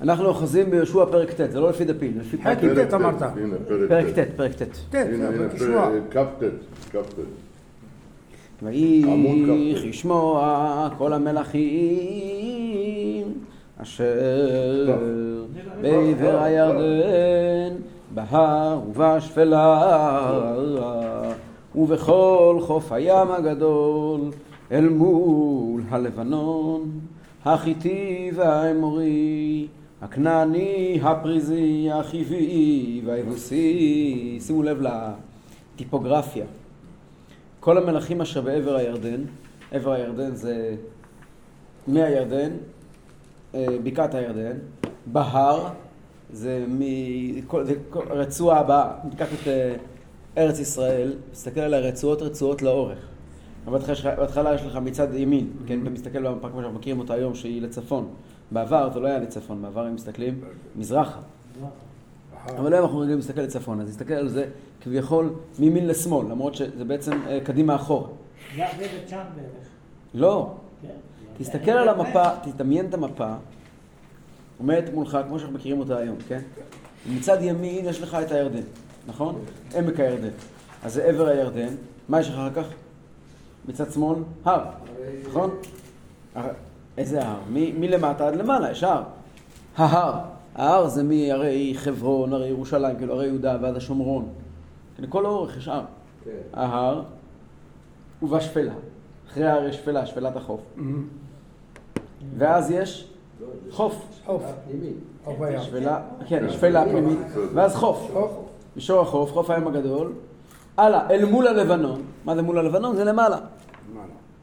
אנחנו אוחזים ביהושע פרק ט', זה לא לפי דפים, לפי פרק פרק ט' אמרת. פרק ט', פרק ט'. כשמוע. כ"ט, כ"ט. ויהי עמוד כ"ט. לשמוע כל המלכים אשר בעבר הירדן, בהר ובשפלה ובכל חוף הים הגדול אל מול הלבנון, החיטי והאמורי, הכנעני, הפריזי, החיבי והיבוסי. שימו לב לטיפוגרפיה. כל המלכים אשר בעבר הירדן, עבר הירדן זה מהירדן, אה, בקעת הירדן, בהר זה הרצועה הבאה, ניקח את אה, ארץ ישראל, תסתכל על הרצועות רצועות לאורך. בהתחלה יש לך- מצד ימין, כן, אתה מסתכל במפה כמו שאנחנו מכירים אותה היום שהיא לצפון. בעבר זה לא היה לצפון, בעבר הם מסתכלים מזרחה. אבל היום אנחנו רגילים להסתכל לצפון, אז נסתכל על זה כביכול מימין לשמאל, למרות שזה בעצם אה, קדימה אחורה. זה הרבה בית שם בערך. לא, כן. תסתכל על המפה, תדמיין את המפה, עומדת מולך כמו שאנחנו מכירים אותה היום, כן? מצד ימין יש לך את הירדן, נכון? עמק הירדן. אז זה עבר הירדן, מה יש לך אחר כך? מצד שמאל, הר, נכון? איזה הר? מלמטה עד למעלה, יש הר. ההר, ההר זה מהרי חברון, הרי ירושלים, כאילו הרי יהודה ועד השומרון. כן, לכל האורך יש הר. ההר ובשפלה. אחרי ההר יש שפלה, שפלת החוף. ואז יש חוף. חוף. חוף. שפלה, כן, שפלה פנימית, ואז. חוף. מישור החוף, חוף הים הגדול. הלאה, אל מול הלבנון. מה זה מול הלבנון? זה למעלה.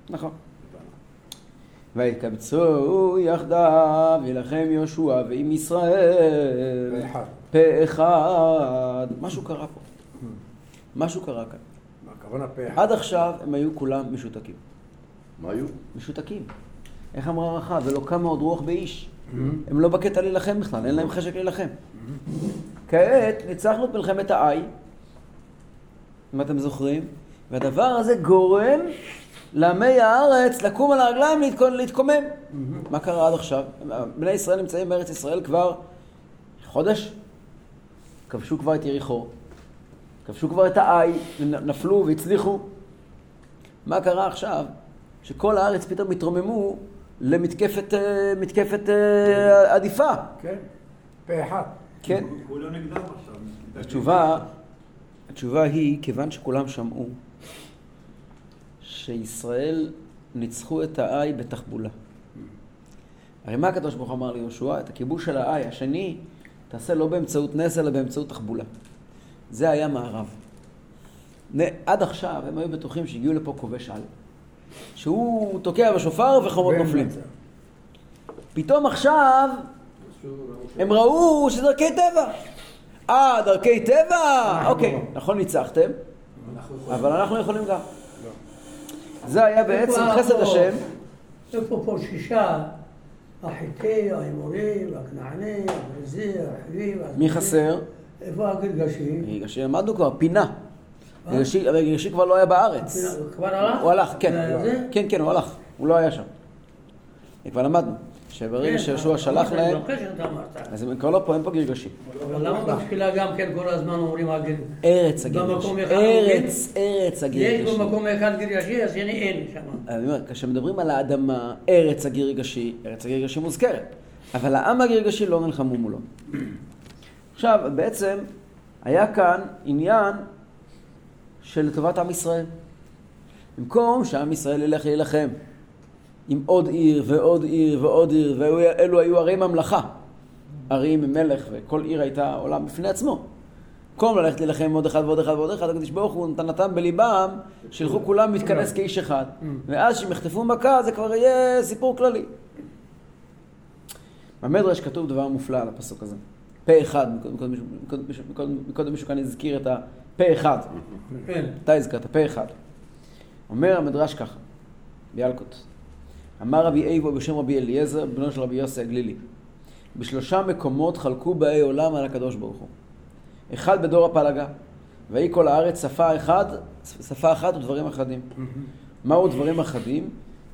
נכון. ויקבצו יחדיו ילחם יהושע ועם ישראל. פה אחד. משהו קרה פה. משהו קרה כאן. מה הכוונה פה אחד? עד עכשיו הם היו כולם משותקים. מה היו? משותקים. איך אמרה רחב? ולא קמה עוד רוח באיש. הם לא בקטע להילחם בכלל, אין להם חשק להילחם. כעת ניצחנו את מלחמת האי, אם אתם זוכרים, והדבר הזה גורם לעמי הארץ לקום על הרגליים להתקומם. מה קרה עד עכשיו? בני ישראל נמצאים בארץ ישראל כבר חודש, כבשו כבר את יריחו, כבשו כבר את האי, נפלו והצליחו. מה קרה עכשיו? שכל הארץ פתאום התרוממו למתקפת אה, מתקפת אה, עדיפה. כן. פה אחד. כן. כולם נגדם עכשיו. התשובה, התשובה היא, כיוון שכולם שמעו שישראל ניצחו את האי בתחבולה. הרי מה הקדוש ברוך הוא אמר ליהושע? את הכיבוש של האי השני תעשה לא באמצעות נס אלא באמצעות תחבולה. זה היה מערב. עד עכשיו הם היו בטוחים שהגיעו לפה כובש על. שהוא תוקע בשופר וחומות נופלים. פתאום עכשיו הם ראו שזה דרכי טבע. אה, דרכי טבע? אנחנו אוקיי. נכון ניצחתם, אבל אנחנו יכולים גם. זה היה בעצם חסד? השם. איפה פה שישה? החיטי, האמורי, והכנעני, והפריזי, החיבי. מי חסר? איפה הגלגשי? רגע, שלמדנו כבר, פינה. אבל גרשי כבר לא היה בארץ. כבר הלך? הוא הלך, כן. כן, כן, הוא הלך. הוא לא היה שם. כבר למדנו, שברגע כן, שיהושע שלח להם. אז הם כבר לא פה, אין פה גרגשים. אבל למה בתפילה גם כן כל הזמן אומרים הגל? ארץ במקום הגרגשים. ארץ, ארץ יש הגרגשים. במקום אחד גלגשי, אז שני אין שם. אני אומר, כשמדברים על האדמה, ארץ הגרגשי, ארץ הגרגשי מוזכרת. אבל העם הגרגשי לא נלחמו מולו. עכשיו, בעצם, היה כאן עניין של טובת עם ישראל. במקום שעם ישראל ילך להילחם עם עוד עיר ועוד עיר ועוד עיר, ואלו היו ערי ממלכה. ערים עם מלך, וכל עיר הייתה עולם בפני עצמו. במקום ללכת להילחם עוד אחד ועוד אחד ועוד אחד, הקדוש ברוך הוא נתן בליבם, שילכו כולם להתכנס כאיש אחד. ואז כשהם יחטפו מכה זה כבר יהיה סיפור כללי. במדרש כתוב דבר מופלא על הפסוק הזה. פה אחד, מישהו- מקודם מישהו כאן הזכיר את הפה אחד. כן. אתה הזכרת, פה אחד. אומר המדרש ככה, ביאלקוט. אמר רבי איבו בשם רבי אליעזר, בנו של רבי יוסי הגלילי. בשלושה מקומות חלקו באי עולם על הקדוש ברוך הוא. אחד בדור הפלגה, ויהי כל הארץ שפה אחד, שפה אחת ודברים אחדים. מהו דברים אחדים?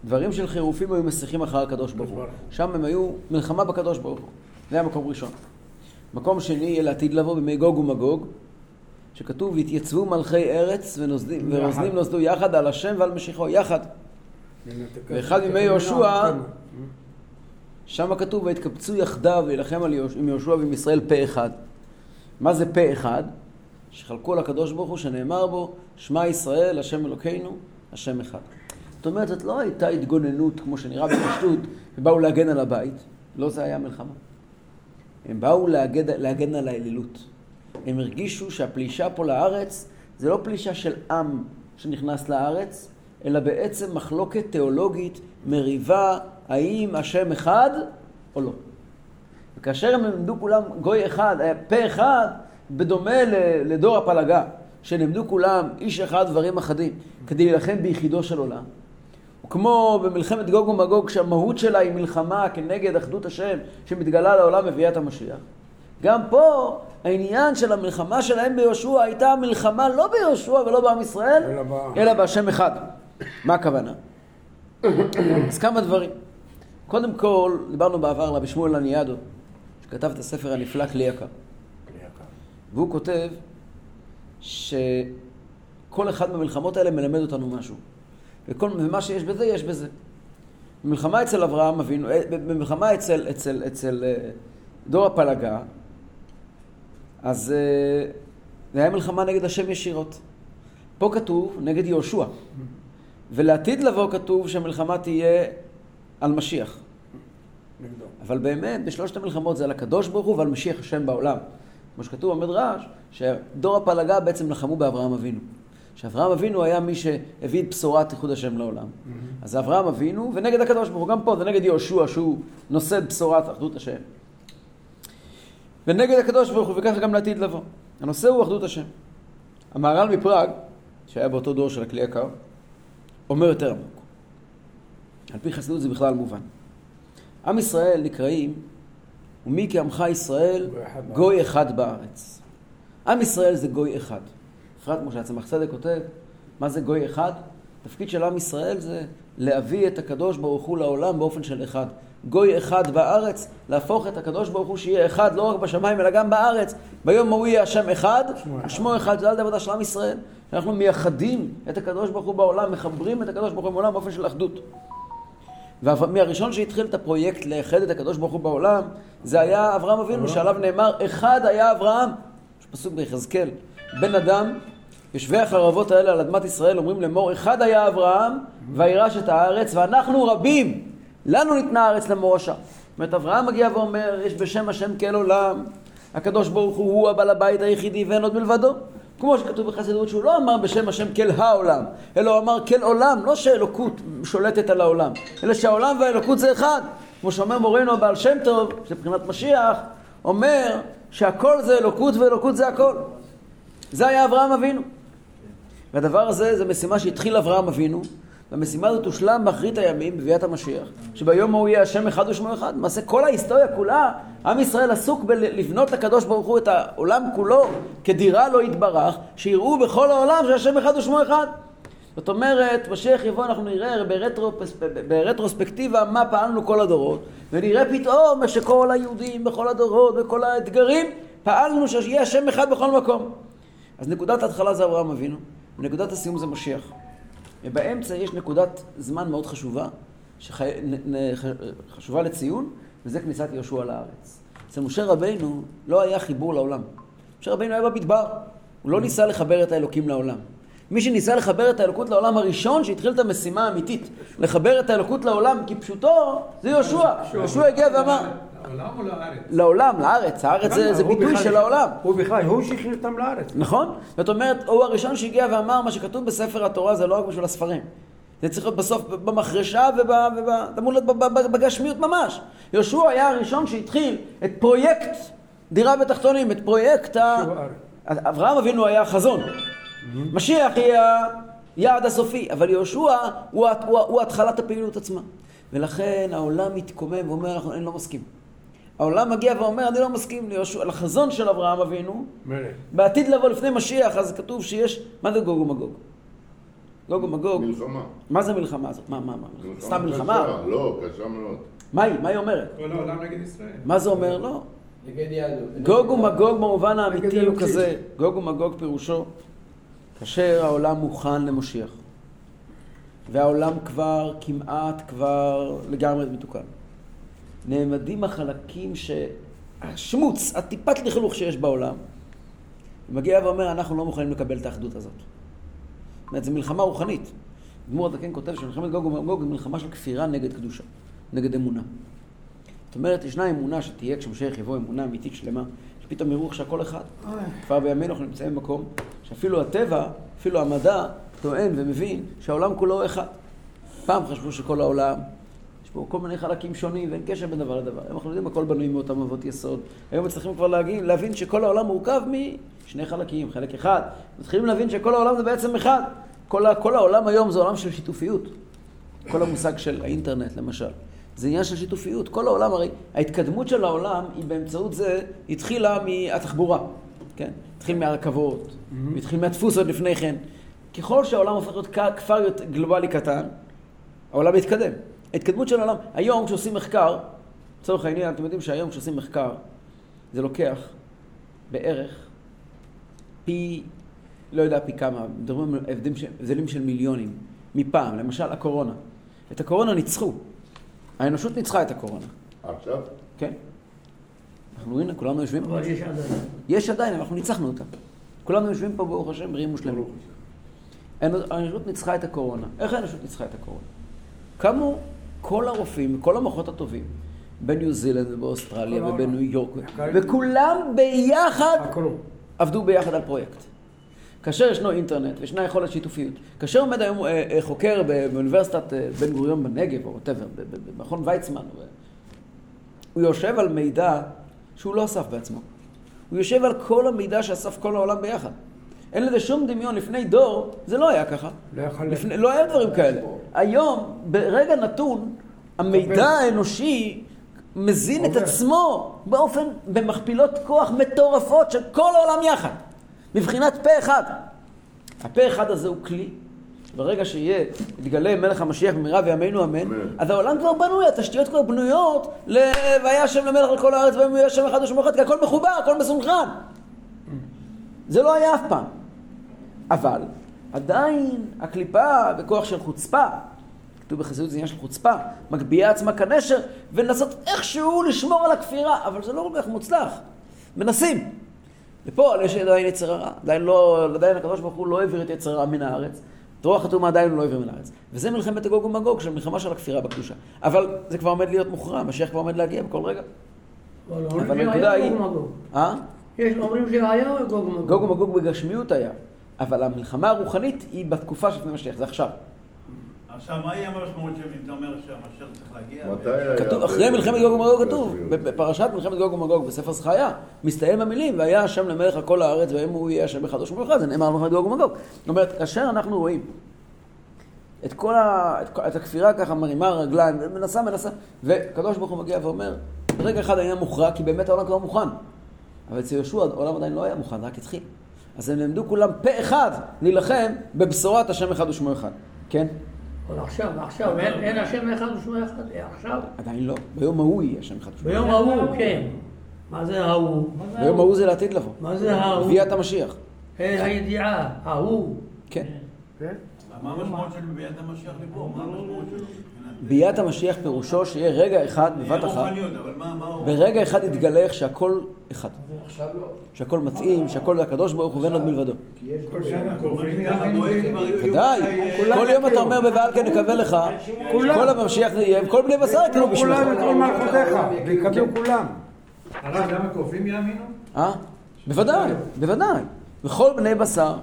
דברים של חירופים היו מסיחים אחר הקדוש ברוך הוא. שם הם היו מלחמה בקדוש ברוך הוא. זה היה מקום ראשון. מקום שני יהיה לעתיד לבוא בימי גוג ומגוג, שכתוב, והתייצבו מלכי ארץ ורוזנים נוסדו יחד על השם ועל משיחו, יחד. ואחד מימי יהושע, שם כתוב, והתקבצו יחדיו להילחם עם יהושע ועם ישראל פה אחד. מה זה פה אחד? שחלקו לקדוש ברוך הוא, שנאמר בו, שמע ישראל, השם אלוקינו, השם אחד. זאת אומרת, זאת לא הייתה התגוננות, כמו שנראה בפשטות, ובאו להגן על הבית. לא זה היה מלחמה. הם באו להגן, להגן על האלילות. הם הרגישו שהפלישה פה לארץ זה לא פלישה של עם שנכנס לארץ, אלא בעצם מחלוקת תיאולוגית, מריבה, האם השם אחד או לא. וכאשר הם עמדו כולם גוי אחד, פה אחד, בדומה לדור הפלגה, שנעמדו כולם איש אחד דברים אחדים, כדי להילחם ביחידו של עולם. וכמו במלחמת גוג ומגוג, שהמהות שלה היא מלחמה כנגד אחדות השם שמתגלה לעולם מביאת המשיח. גם פה העניין של המלחמה שלהם ביהושע הייתה מלחמה לא ביהושע ולא בעם ישראל, אלא אלא בהשם אחד. מה הכוונה? אז כמה דברים. קודם כל, דיברנו בעבר על רבי שמואל לניאדו, שכתב את הספר הנפלא כלי יקר. והוא כותב שכל אחד מהמלחמות האלה מלמד אותנו משהו. וכל, ומה שיש בזה, יש בזה. במלחמה אצל אברהם אבינו, אה, במלחמה אצל, אצל, אצל אה, דור הפלגה, אז אה, זה היה מלחמה נגד השם ישירות. פה כתוב נגד יהושע. ולעתיד לבוא כתוב שהמלחמה תהיה על משיח. נגדו. אבל באמת, בשלושת המלחמות זה על הקדוש ברוך הוא ועל משיח השם בעולם. כמו שכתוב במדרש, שדור הפלגה בעצם לחמו באברהם אבינו. שאברהם אבינו היה מי שהביא את בשורת איחוד השם לעולם. אז זה אברהם אבינו, ונגד הקדוש ברוך הוא, גם פה זה נגד יהושע שהוא נושא בשורת אחדות השם. ונגד הקדוש ברוך הוא, וככה גם לעתיד לבוא. הנושא הוא אחדות השם. המהר"ל מפראג, שהיה באותו דור של הכלי יקר, אומר יותר עמוק. על פי חסידות זה בכלל מובן. עם ישראל נקראים, ומי כעמך ישראל, גוי אחד בארץ. עם ישראל זה גוי אחד. בפרט כמו שהצמח צדק כותב, מה זה גוי אחד? התפקיד של עם ישראל זה להביא את הקדוש ברוך הוא לעולם באופן של אחד. גוי אחד בארץ, להפוך את הקדוש ברוך הוא שיהיה אחד לא רק בשמיים אלא גם בארץ. ביום ההוא יהיה השם אחד, שמו אחד. זה על עבודה של עם ישראל. אנחנו מייחדים את הקדוש ברוך הוא בעולם, מחברים את הקדוש ברוך הוא בעולם באופן של אחדות. ומהראשון שהתחיל את הפרויקט לאחד את הקדוש ברוך הוא בעולם, זה היה אברהם אבינו, שעליו נאמר, אחד היה אברהם. יש פסוק ביחזקאל, בן אדם, יושבי החרבות האלה על אדמת ישראל אומרים לאמור, אחד היה אברהם, וירש את הארץ, ואנחנו רבים, לנו ניתנה הארץ למורשה. זאת אומרת, אברהם מגיע ואומר, יש בשם השם כאל עולם, הקדוש ברוך הוא הוא הבעל הבית היחידי ואין עוד מלבדו. כמו שכתוב בחסידות שהוא לא אמר בשם השם כל העולם, אלא הוא אמר כל עולם, לא שאלוקות שולטת על העולם, אלא שהעולם והאלוקות זה אחד. כמו שאומר מורנו הבעל שם טוב, שבחינת משיח, אומר שהכל זה אלוקות ואלוקות זה הכל. זה היה אברהם אבינו. והדבר הזה זה משימה שהתחיל אברהם אבינו, והמשימה הזאת תושלם באחרית הימים, בביאת המשיח, שביום ההוא יהיה השם אחד ושמו אחד. למעשה כל ההיסטוריה כולה, עם ישראל עסוק בלבנות לקדוש ברוך הוא את העולם כולו כדירה לא יתברך, שיראו בכל העולם שהשם אחד ושמו אחד. זאת אומרת, משיח יבוא, אנחנו נראה ברטרופס, ברטרוספקטיבה מה פעלנו כל הדורות, ונראה פתאום שכל היהודים בכל הדורות, בכל האתגרים, פעלנו שיהיה השם אחד בכל מקום. אז נקודת ההתחלה זה אברהם אבינו, ונקודת הסיום זה משיח. ובאמצע יש נקודת זמן מאוד חשובה, שחשובה לציון, וזה כניסת יהושע לארץ. אצל משה רבינו לא היה חיבור לעולם. משה רבינו היה במדבר, הוא לא ניסה לחבר את האלוקים לעולם. מי שניסה לחבר את האלוקות לעולם הראשון, שהתחיל את המשימה האמיתית, לחבר את האלוקות לעולם כפשוטו, זה יהושע. יהושע הגיע ואמר, לעולם או לארץ? לעולם, לארץ, הארץ זה, זה ביטוי של העולם. הוא בכלל, הוא שהכניס אותם לארץ. נכון? זאת אומרת, הוא הראשון שהגיע ואמר, מה שכתוב בספר התורה זה לא רק בשביל הספרים. זה צריך להיות בסוף במחרשה ובגשמיות ממש. יהושע היה הראשון שהתחיל את פרויקט דירה בתחתונים, את פרויקט ה... אברהם אבינו היה החזון. משיח יהיה היעד הסופי, אבל יהושע הוא, הוא, הוא התחלת הפעילות עצמה. ולכן העולם מתקומם ואומר, אנחנו- אני לא מסכים. העולם מגיע ואומר, אני לא מסכים ליהושע, לחזון של אברהם אבינו, מלך. בעתיד לבוא לפני משיח, אז כתוב שיש, מה זה גוג ומגוג? גוג ומגוג. מלחמה. מה זה מלחמה הזאת? מה, מה, מה? מלחמה סתם מלחמה? קשה, לא, קשה מאוד. מה היא? מה היא אומרת? כל העולם נגד ישראל. מה זה אומר? לא. נגד יהדות. גוג ומגוג במובן האמיתי הוא. כזה. גוג ומגוג פירושו כאשר העולם מוכן למשיח. והעולם כבר כמעט כבר לגמרי מתוקן. נעמדים החלקים שהשמוץ, הטיפת לכלוך שיש בעולם, מגיע ואומר, אנחנו לא מוכנים לקבל את האחדות הזאת. זאת אומרת, זו מלחמה רוחנית. דמור הזקן כותב שמלחמת גוג ומגוג היא מלחמה של כפירה נגד קדושה, נגד אמונה. זאת אומרת, ישנה אמונה שתהיה כשמשיח יבוא אמונה אמיתית שלמה, שפתאום יראו איך שהכל אחד. כבר בימינו אנחנו נמצאים במקום שאפילו הטבע, אפילו המדע, טוען ומבין שהעולם כולו אחד. פעם חשבו שכל העולם, פה כל מיני חלקים שונים ואין קשר בין דבר לדבר. היום אנחנו יודעים הכל בנוי מאותם אבות יסוד. היום מצליחים כבר להגיד, להבין שכל העולם מורכב משני חלקים, חלק אחד. מתחילים להבין שכל העולם זה בעצם אחד. כל, ה- כל העולם היום זה עולם של שיתופיות. כל המושג של האינטרנט למשל. זה עניין של שיתופיות. כל העולם, הרי ההתקדמות של העולם היא באמצעות זה, התחילה מהתחבורה, כן? התחיל מהרכבות, התחיל מהדפוס עוד לפני כן. ככל שהעולם הופך להיות כפר גלובלי קטן, העולם מתקדם. ההתקדמות של העולם, היום כשעושים מחקר, לצורך העניין, אתם יודעים שהיום כשעושים מחקר, זה לוקח בערך פי, לא יודע פי כמה, מדברים על הבדלים של, מיליונים מפעם, למשל הקורונה. את הקורונה ניצחו. האנושות ניצחה את הקורונה, עכשיו? כן? אנחנו רואים, כולנו יושבים פה. אבל יש עדיין. יש עדיין, אנחנו ניצחנו אותם. כולנו יושבים פה, ברוך השם, בריאים ושלמים. האנוש- האנושות ניצחה את הקורונה. איך האנושות ניצחה את הקורונה? קמו כל הרופאים, כל המוחות הטובים, בניו זילנד ובאוסטרליה. ובניו יורק. וכולם ביחד. עבדו ביחד על פרויקט. כאשר ישנו אינטרנט וישנה יכולת שיתופיות, כאשר עומד היום אה, אה, חוקר באוניברסיטת אה, בן גוריון בנגב, או whatever, במכון ויצמן, הוא יושב על מידע שהוא לא אסף בעצמו. הוא יושב על כל המידע שאסף כל העולם ביחד. אין לזה שום דמיון. לפני דור זה לא היה ככה. לא יכול להיות. לפני, לא היה דברים כאלה. היום, ברגע נתון, המידע האנושי מזין את עובר. עצמו באופן, במכפילות כוח מטורפות של כל העולם יחד. מבחינת פה אחד. הפה אחד הזה הוא כלי. ברגע שיהיה, יתגלה מלך המשיח במהרה וימינו אמן, אמן. אז העולם כבר בנוי, התשתיות כבר בנויות, ל... והיה השם למלך על כל הארץ, ויהיה השם אחד ושמו אחד, כי הכל מחובר, הכל מסונכרן. זה לא היה אף פעם. אבל עדיין הקליפה בכוח של חוצפה, כתוב בחסידות זה עניין של חוצפה, מגביה עצמה כנשר, ולנסות איכשהו לשמור על הכפירה, אבל זה לא כל כך מוצלח. מנסים. ופה יש עדיין יצר הרע, עדיין לא, עדיין הקדוש ברוך הוא לא העביר את יצר הרע מן הארץ. את רוח התאומה עדיין לא העביר מן הארץ. וזה מלחמת הגוג ומגוג, של מלחמה של הכפירה בקדושה. אבל זה כבר עומד להיות מוכרע, המשיח כבר עומד להגיע בכל רגע. אבל הנקודה היא... אה? יש אומרים שהיה גוג ומגוג. גוג ומגוג בגשמיות היה, אבל המלחמה הרוחנית היא בתקופה שלפני משיח, זה עכשיו. עכשיו, מה יהיה המשמעות של אם אתה אומר שהמשיח צריך להגיע? מתי היה? אחרי מלחמת גוג ומגוג כתוב. בפרשת מלחמת גוג ומגוג בספר זכריה, מסתיים המילים, והיה השם למלך על כל הארץ, והאם הוא יהיה השם אחד ושמו אחד, זה נאמר מלחמת גוג ומגוג. זאת אומרת, כאשר אנחנו רואים את כל ה... את, כל- את הכפירה ככה מרימה רגליים, ומנסה, מנסה, וקדוש ברוך הוא מגיע ואומר, ברגע אחד העניין מוכרע, כי באמת העולם כבר מוכן. אבל אצל יהושע העולם עדיין לא היה מוכן, רק התחיל. אז הם למדו כולם פה אחד להילחם בבשורת השם אחד ושמו אחד. כן? אבל עכשיו, עכשיו, אין אין השם אחד ושמו אחד, אה, עכשיו. עדיין לא. ביום ההוא יהיה השם אחד ושמו אחד. ביום ההוא, כן. מה זה ההוא? ביום ההוא זה לעתיד לבוא. מה זה ההוא? ביאת המשיח. אה, הידיעה, ההוא. כן. כן? מה המשמעות של ביאת המשיח לפה? מה המשמעות שלו? ביאת המשיח פירושו שיהיה רגע אחד בבת אחת. ברגע אחד יתגלה איך שהכל אחד. לא. שהכל מתאים, שהכל הקדוש ברוך הוא ואין עוד מלבדו. ודאי. מתי- כל יום אתה אומר בבעל כן נקווה לך, כל המשיח זה יהיה, כל בני בשר יקראו בשמך. כולם יקראו מלכותיך, ויקבלו כולם. הרב, גם הקרובים יאמינו? אה? בוודאי, בוודאי. וכל בני בשר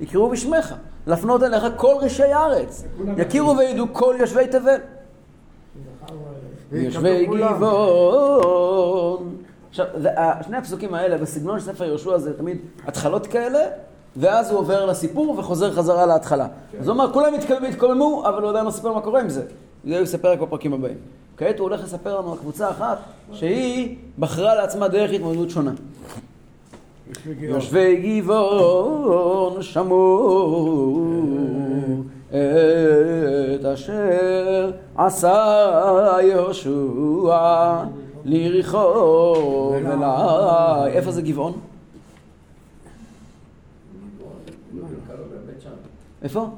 יקראו בשמך. להפנות אליך כל רשעי הארץ. יכירו וידעו כל יושבי תבל. יושבי ויקבלו כולם. גבעון. עכשיו, שני הפסוקים האלה בסגנון של ספר יהושע זה תמיד התחלות כאלה, ואז הוא עובר לסיפור וחוזר חזרה להתחלה. אז הוא אמר, כולם התק- התקוממו, אבל הוא עדיין לא סיפר מה קורה עם זה. זה הוא יספר רק בפרקים הבאים. כעת הוא הולך לספר לנו על קבוצה אחת, שהיא בחרה לעצמה דרך התמודדות שונה. יושבי גבעון שמעו את אשר עשה יהושע ליריחו ולעי. איפה זה גבעון? איפה?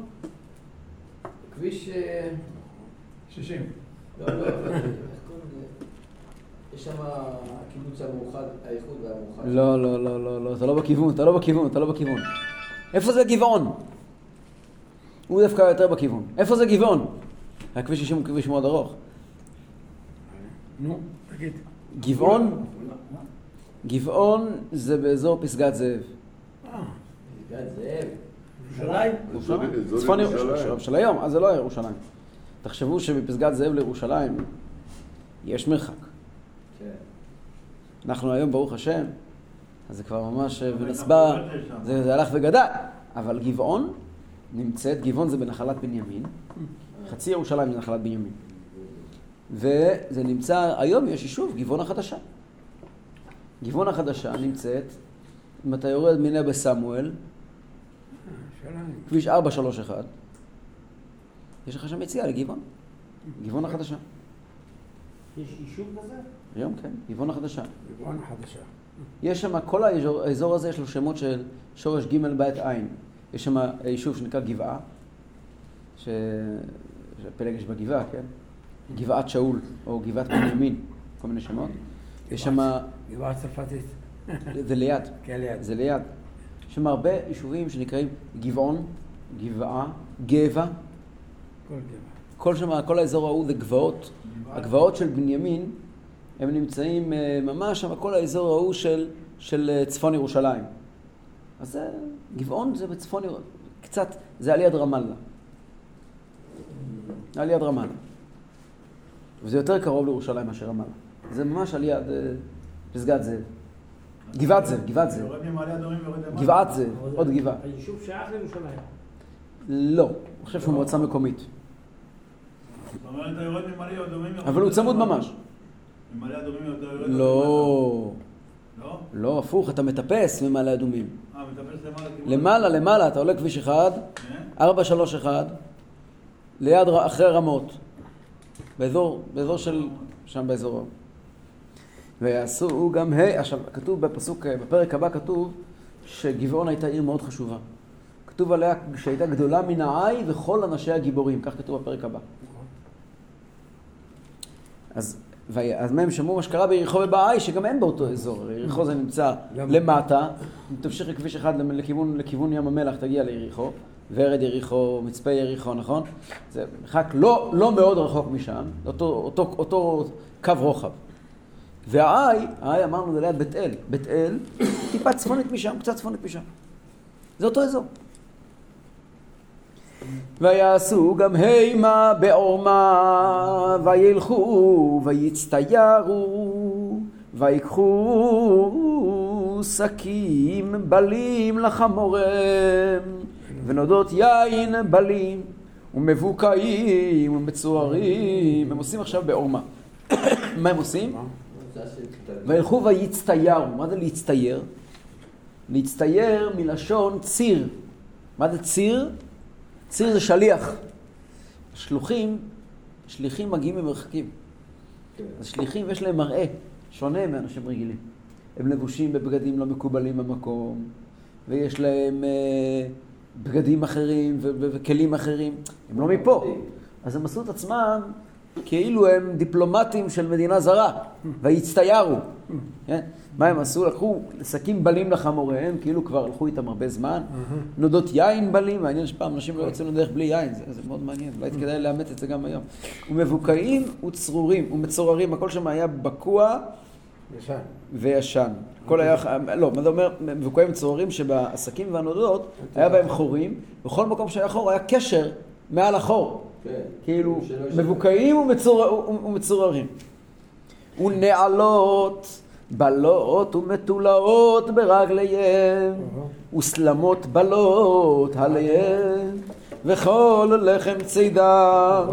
כביש... אה, 60. לא, לא, לא, איך קוראים לזה? יש שם הקיבוץ המאוחד, האיחוד והמאוחד. לא, לא, לא, לא, לא, אתה לא בכיוון, אתה לא בכיוון, אתה לא בכיוון. איפה זה גבעון? הוא דווקא יותר בכיוון. איפה זה גבעון? הכביש 60 הוא כביש מאוד ארוך. נו, תגיד. גבעון, גבעון זה באזור פסגת זאב. אה, פסגת זאב. ירושלים? צפון ירושלים. של היום, אז זה לא ירושלים. תחשבו שמפסגת זאב לירושלים יש מרחק. כן. אנחנו היום, ברוך השם, אז זה כבר ממש שם. זה, זה הלך וגדל. אבל גבעון נמצאת, גבעון זה בנחלת בנימין, חצי ירושלים זה נחלת בנימין. וזה נמצא, היום יש יישוב, גבעון החדשה. גבעון החדשה נמצאת, אם אתה יורד מנבה סמואל, ירושלים. כביש 431, יש לך שם יציאה לגבעון, גבעון החדשה. יש יישוב כזה? היום כן, גבעון החדשה. גבעון חדשה. יש שם, כל האזור, האזור הזה יש לו שמות של שורש ג' בית עין. יש שם יישוב שנקרא גבעה, ש... שפלג יש בגבעה, כן? גבעת שאול, או גבעת בנימין, כל מיני שמות. יש שם, גבעה צרפתית. זה ליד, כן, ליד. זה ליד. יש שם הרבה יישובים שנקראים גבעון, גבעה, גבע, כל גבעה. כל שם, כל האזור ההוא זה גבעות. הגבעות של בנימין, הם נמצאים אה, ממש שם, כל האזור ההוא של, של אה, צפון ירושלים. אז זה, גבעון זה בצפון ירושלים, קצת, זה על יד רמאללה. על יד רמאללה. וזה יותר קרוב לירושלים מאשר רמאללה. זה ממש על יד אה, פסגת זאב. גבעת זאב, גבעת זאב. גבעת זאב, עוד גבעה. היישוב שייך לירושלים. לא, אני חושב שהוא מועצה מקומית. אבל הוא צמוד ממש. ממעלה אדומים אתה יורד... לא, לא? לא, הפוך, אתה מטפס ממעלה אדומים. למעלה. למעלה, אתה עולה כביש אחד, כן? 431, ליד, ר- אחרי רמות. באזור, באזור של, שם באזור. ויעשו גם ה', עכשיו, כתוב בפסוק, בפרק הבא כתוב שגבעון הייתה עיר מאוד חשובה. כתוב עליה שהייתה גדולה מן העי וכל אנשיה גיבורים, כך כתוב בפרק הבא. אז, אז מה הם שמעו מה שקרה ביריחו ובעי, שגם הם באותו אזור. יריחו זה נמצא למטה, אם תמשיך לכביש אחד לכיוון, לכיוון ים המלח, תגיע ליריחו, ורד יריחו, מצפה יריחו, נכון? זה מרחק לא, לא מאוד רחוק משם, אותו, אותו, אותו קו רוחב. והעי, העי אמרנו זה ליד בית אל, בית אל, טיפה צפונית משם, קצת צפונית משם. זה אותו אזור. ויעשו גם המה בעורמה, וילכו ויצטיירו, ויקחו שקים בלים לחמורם, ונודות יין בלים, ומבוקעים ומצוערים. הם עושים עכשיו בעורמה. מה הם עושים? וילכו ויצטיירו. מה זה להצטייר? להצטייר מלשון ציר. מה זה ציר? ציר זה שליח. שלוחים, שליחים מגיעים ממרחקים. כן. אז שליחים יש להם מראה שונה מאנשים רגילים. הם לבושים בבגדים לא מקובלים במקום, ויש להם אה, בגדים אחרים וכלים אחרים. הם לא מפה. אז הם עשו את עצמם כאילו הם דיפלומטים של מדינה זרה, והצטיירו. כן? מה הם עשו? לקחו שקים בלים לחמוריהם, כאילו כבר הלכו איתם הרבה זמן. נודות יין בלים, מעניין שפעם אנשים לא יוצאים לדרך בלי יין, זה, זה מאוד מעניין, אולי כדאי לאמץ את זה גם היום. ומבוקעים וצרורים ומצוררים, הכל שם היה בקוע ישן. וישן. הכל היה, לא, מה זה אומר? מבוקעים וצוררים שבעסקים והנודות היה בהם חורים, בכל מקום שהיה חור היה קשר מעל החור. כן. כאילו. מבוקעים ומצור... ומצוררים. ונעלות, בלות ומתולעות ברגליהם, וסלמות בלות עליהם, וכל לחם צידם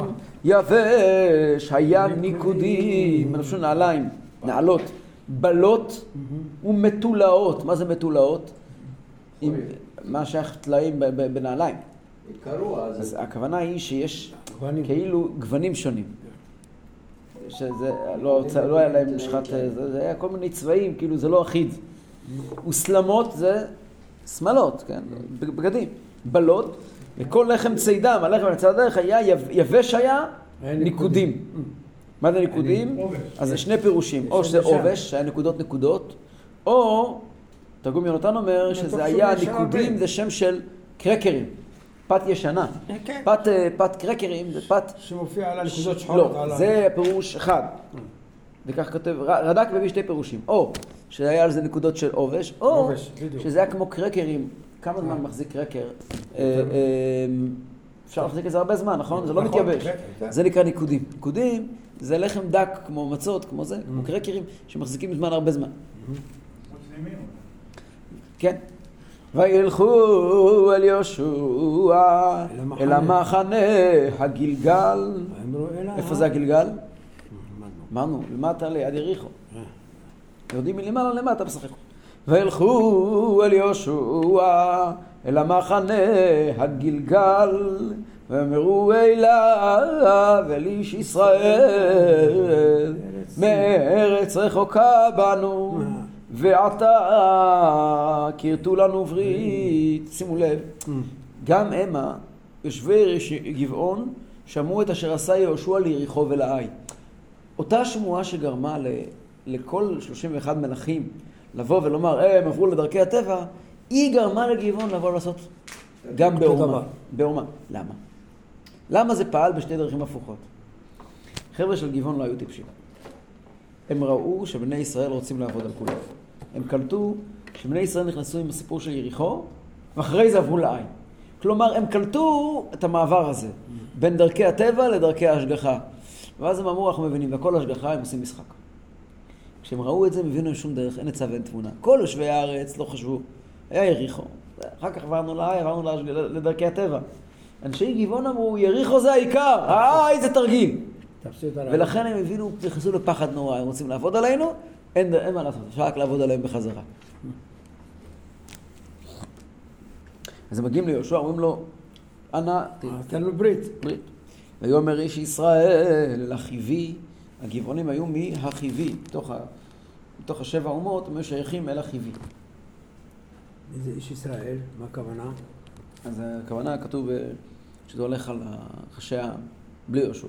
יבש היה ניקודים, מלשון נעליים, נעלות, בלות ומתולעות. מה זה מתולעות? עם- מה שייך טלאים בנעליים? קראו אז. אז הכוונה היא שיש גוונים. כאילו גוונים שונים. שזה לא, לא היה להם משחת, זה, זה היה כל מיני צבעים, כאילו זה לא אחיד. וסלמות זה שמלות, כן, בגדים. בלות, וכל לחם צידם, הלחם לצד הדרך היה, יב- יבש היה, ניקודים. מה זה ניקודים? אז זה שני פירושים, או שזה. עובש, שהיה נקודות נקודות, או, תרגום יונתן אומר שזה היה ניקודים. זה שם של קרקרים, פת ישנה. כן. פת, אה, פת קרקרים זה פת... שמופיע על הנקודות שחורות. לא, על זה פירוש אחד. וכך כותב, רד"ק מביא שתי פירושים. או שהיה על זה נקודות של עובש, או עובש. שזה היה כמו קרקרים. כמה זמן מחזיק קרקר? אה, אה, אפשר להחזיק את זה הרבה זמן, נכון? זה לא נכון, מתייבש. זה נקרא ניקודים. ניקודים זה לחם דק כמו מצות, כמו זה. כמו קרקרים, שמחזיקים זמן הרבה זמן. מוסלמים. כן. וילכו אל יהושע אל המחנה. הגלגל. אלא... איפה זה הגלגל? אמרנו, למטה ליד יריחו. אה. יורדים מלמעלה למטה משחק. וילכו אל יהושע אל המחנה הגלגל ואמרו אליו אל איש ישראל מארץ רחוקה בנו ועתה כרתו לנו ברית. שימו לב, גם המה, יושבי גבעון, שמעו את אשר עשה יהושע ליריחו ולעי. אותה שמועה שגרמה ל, לכל 31 מלכים לבוא ולומר, אה, הם עברו לדרכי הטבע, היא גרמה לגבעון לבוא לעשות גם בעורמה. דבר. בעורמה. למה? למה זה פעל בשתי דרכים הפוכות? חבר'ה של גבעון לא היו טיפשים. הם ראו שבני ישראל רוצים לעבוד על כולם. הם קלטו שבני ישראל נכנסו עם הסיפור של יריחו, ואחרי זה עברו לעין. כלומר, הם קלטו את המעבר הזה, בין דרכי הטבע לדרכי ההשגחה. ואז הם אמרו, אנחנו מבינים, והכל השגחה, הם עושים משחק. כשהם ראו את זה, הם הבינו אין שום דרך, אין עצה ואין תמונה. כל יושבי הארץ לא חשבו, היה יריחו. אחר כך עברנו לעין, עברנו. לדרכי הטבע. אנשי גבעון אמרו, יריחו זה העיקר, אה, איזה תרגיל. ולכן הם הבינו, נכנסו לפחד נורא, הם רוצים לעבוד עלינו, אין, אין מה לעשות, אפשר רק לעבוד עליהם בחזרה. אז הם מגיעים ליהושע, אומרים לו, אנא, ת- תן לו ברית. ברית. ויאמר איש ישראל אל החיבי, הגבעונים היו מהחיבי, מתוך, ה, מתוך השבע אומות, הם היו שייכים אל החיבי. איזה איש ישראל? מה הכוונה? אז הכוונה, כתוב אה, שזה הולך על ראשי העם, בלי יהושע.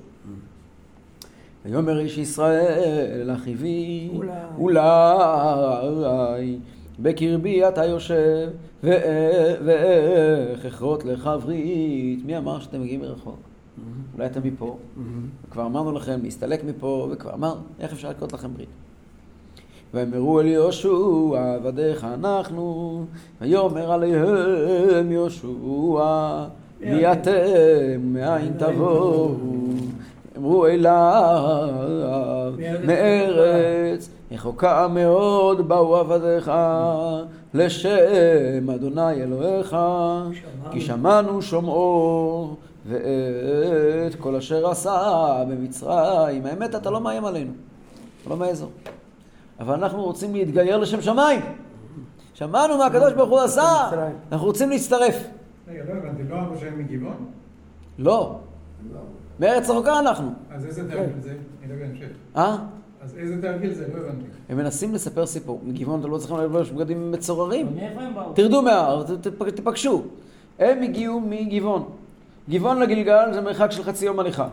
ויאמר איש ישראל אל החיבי, אולי. אולי בקרבי אתה יושב, ואיך אכרות לך ברית. מי אמר שאתם מגיעים מרחוק? אולי אתם מפה, וכבר אמרנו לכם להסתלק מפה, וכבר אמר, איך אפשר לקרות לכם ברית? ואמרו אל יהושע, עבדיך אנחנו, ויאמר עליהם יהושע, מי אתם, מאין תבואו? אמרו אליו, מארץ רחוקה מאוד באו עבדיך, לשם אדוני אלוהיך, כי שמענו שומעו, ואת כל אשר עשה במצרים. האמת, אתה לא מאיים עלינו, אתה לא מאזור. אבל אנחנו רוצים להתגייר לשם שמיים. שמענו מה הקדוש ברוך הוא עשה. אנחנו רוצים להצטרף. רגע, לא הבנתי, לא אמרו שהם מגבעון? לא, מארץ רחוקה אנחנו. אז איזה תרגיל זה? נדבר בהמשך. אה? אז איזה תרגיל זה? לא הבנתי. הם מנסים לספר סיפור. מגבעון אתם לא צריכים לבלוש בגדים מצוררים. תרדו מההר, ת- תפ- תיפגשו. הם הגיעו מגבעון. גבעון לגלגל זה מרחק של חצי יום הליכה.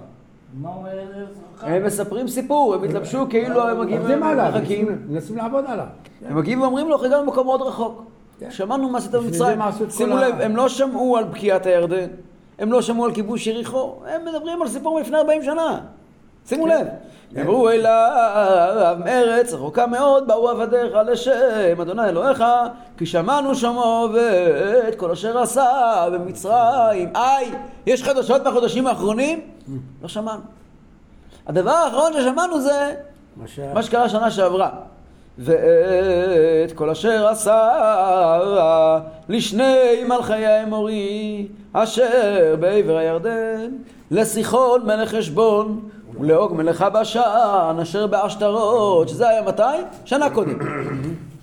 הם מספרים סיפור, הם התלבשו כאילו הם מגיעים מרחקים. מנסים- לעבוד עליו. הם מגיעים ואומרים לו, הגענו למקום מאוד רחוק. כן. שמענו מה עשית בשביל במצרים. זה שימו לב, הם לא שמעו על בקיעת הירדן, הם לא שמעו על כיבוש יריחו, הם מדברים על סיפור מלפני 40 שנה. שימו לב. אמרו אליו, ארץ רחוקה מאוד, באו עבדיך לשם אדוני אלוהיך, כי שמענו שמו ואת כל אשר עשה במצרים. איי, יש חדשות מהחודשים האחרונים? לא שמענו. הדבר האחרון ששמענו זה. מה שקרה שנה שעברה. ואת כל אשר עשה לשני מלכי האמורי אשר בעבר הירדן לסיחון מלך חשבון ולאוג מלך הבשן אשר בעשתרות שזה היה מתי? שנה קודם.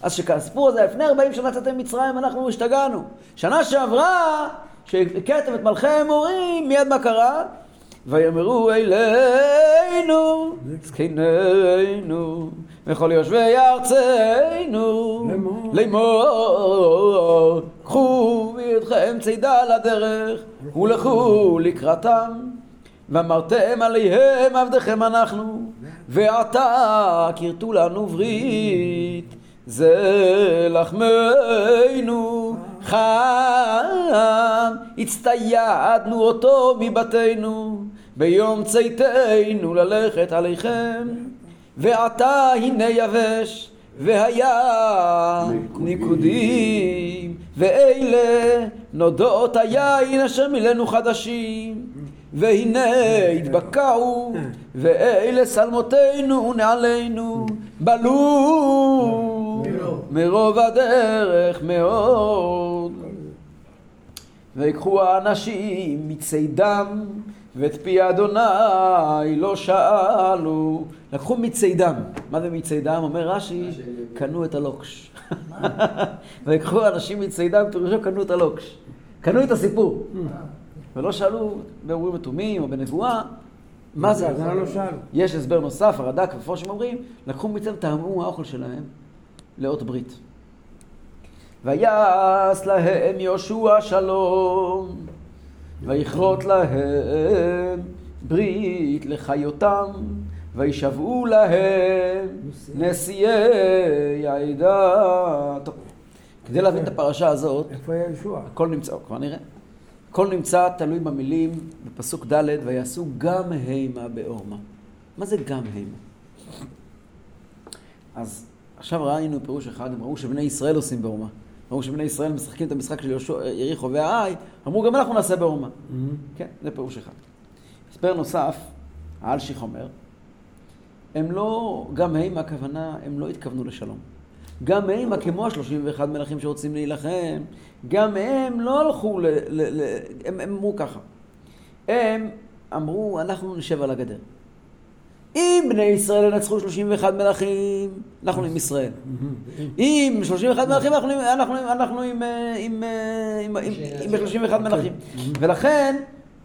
אז כשהסיפור הזה לפני 40 שנה יצאתם ממצרים אנחנו השתגענו. שנה שעברה שהכיתם את מלכי האמורים, מיד מה קרה? ויאמרו אלינו, זקנינו, וכל יושבי ארצנו, לאמור. קחו בידכם צידה לדרך, ולכו לקראתם. ואמרתם עליהם עבדיכם אנחנו, ועתה כרתו לנו ברית, זה לחמנו חם, הצטיידנו אותו מבתינו, ביום צאתנו ללכת עליכם, ועתה הנה יבש, והיה ניקודים, ואלה נודות היין אשר מילאנו חדשים. והנה התבקעו, ואלה שלמותינו ונעלינו, בלו מרוב הדרך מאוד. ויקחו האנשים מצידם, ואת פי אדוני לא שאלו. לקחו מצידם. מה זה מצידם? אומר רש"י, קנו את הלוקש. ויקחו האנשים מצידם, פירושו קנו את הלוקש. קנו את הסיפור. ולא שאלו באורים ותומים או בנבואה, מה זה? למה לא שאלו? יש הסבר נוסף, הרד"ק ומפורשים אומרים, לקחו מצד טעמו האוכל שלהם לאות ברית. ויעש להם יהושע שלום, ויכרות להם ברית לחיותם, וישבעו להם נשיאי העדה. טוב, כדי להבין את הפרשה הזאת, איפה היה ישוע? הכל נמצא, כבר נראה. הכל נמצא תלוי במילים בפסוק ד' ויעשו גם הימה בעורמה. מה זה גם הימה? אז עכשיו ראינו פירוש אחד, הם ראו שבני ישראל עושים בעורמה. ראו שבני ישראל משחקים את המשחק של יהושע- יריחו והאי, אמרו גם אנחנו נעשה בעורמה. כן, זה פירוש אחד. הסבר נוסף, האלשיך אומר, הם לא, גם הם, הכוונה, הם לא התכוונו לשלום. גם הם, כמו ה-31 מלכים שרוצים להילחם, גם הם לא הלכו ל... ל, ל הם, הם אמרו ככה. הם אמרו, אנחנו נשב על הגדר. אם בני ישראל ינצחו 31 מלכים, אנחנו עם ישראל. אם 31 מלכים, אנחנו, עם- אנחנו, עם- אנחנו עם, אה, עם, אה, 31 מלכים. ולכן,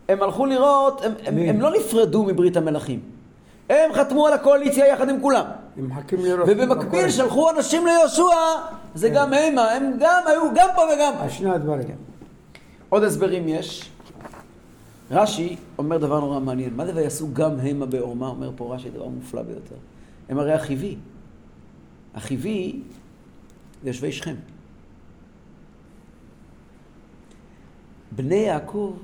הם הלכו לראות, הם, הם, הם לא נפרדו מברית המלכים. הם חתמו על הקואליציה יחד עם כולם. הם מחכים לראות. ובמקביל שלחו אנשים ליהושע, זה גם המה, הם גם היו גם פה וגם פה. שני הדברים. עוד הסברים יש. רש"י אומר דבר נורא מעניין. מה זה ויעשו גם המה בעורמה? אומר פה רש"י דבר מופלא ביותר. הם הרי החיבי. החיבי זה יושבי שכם. בני יעקב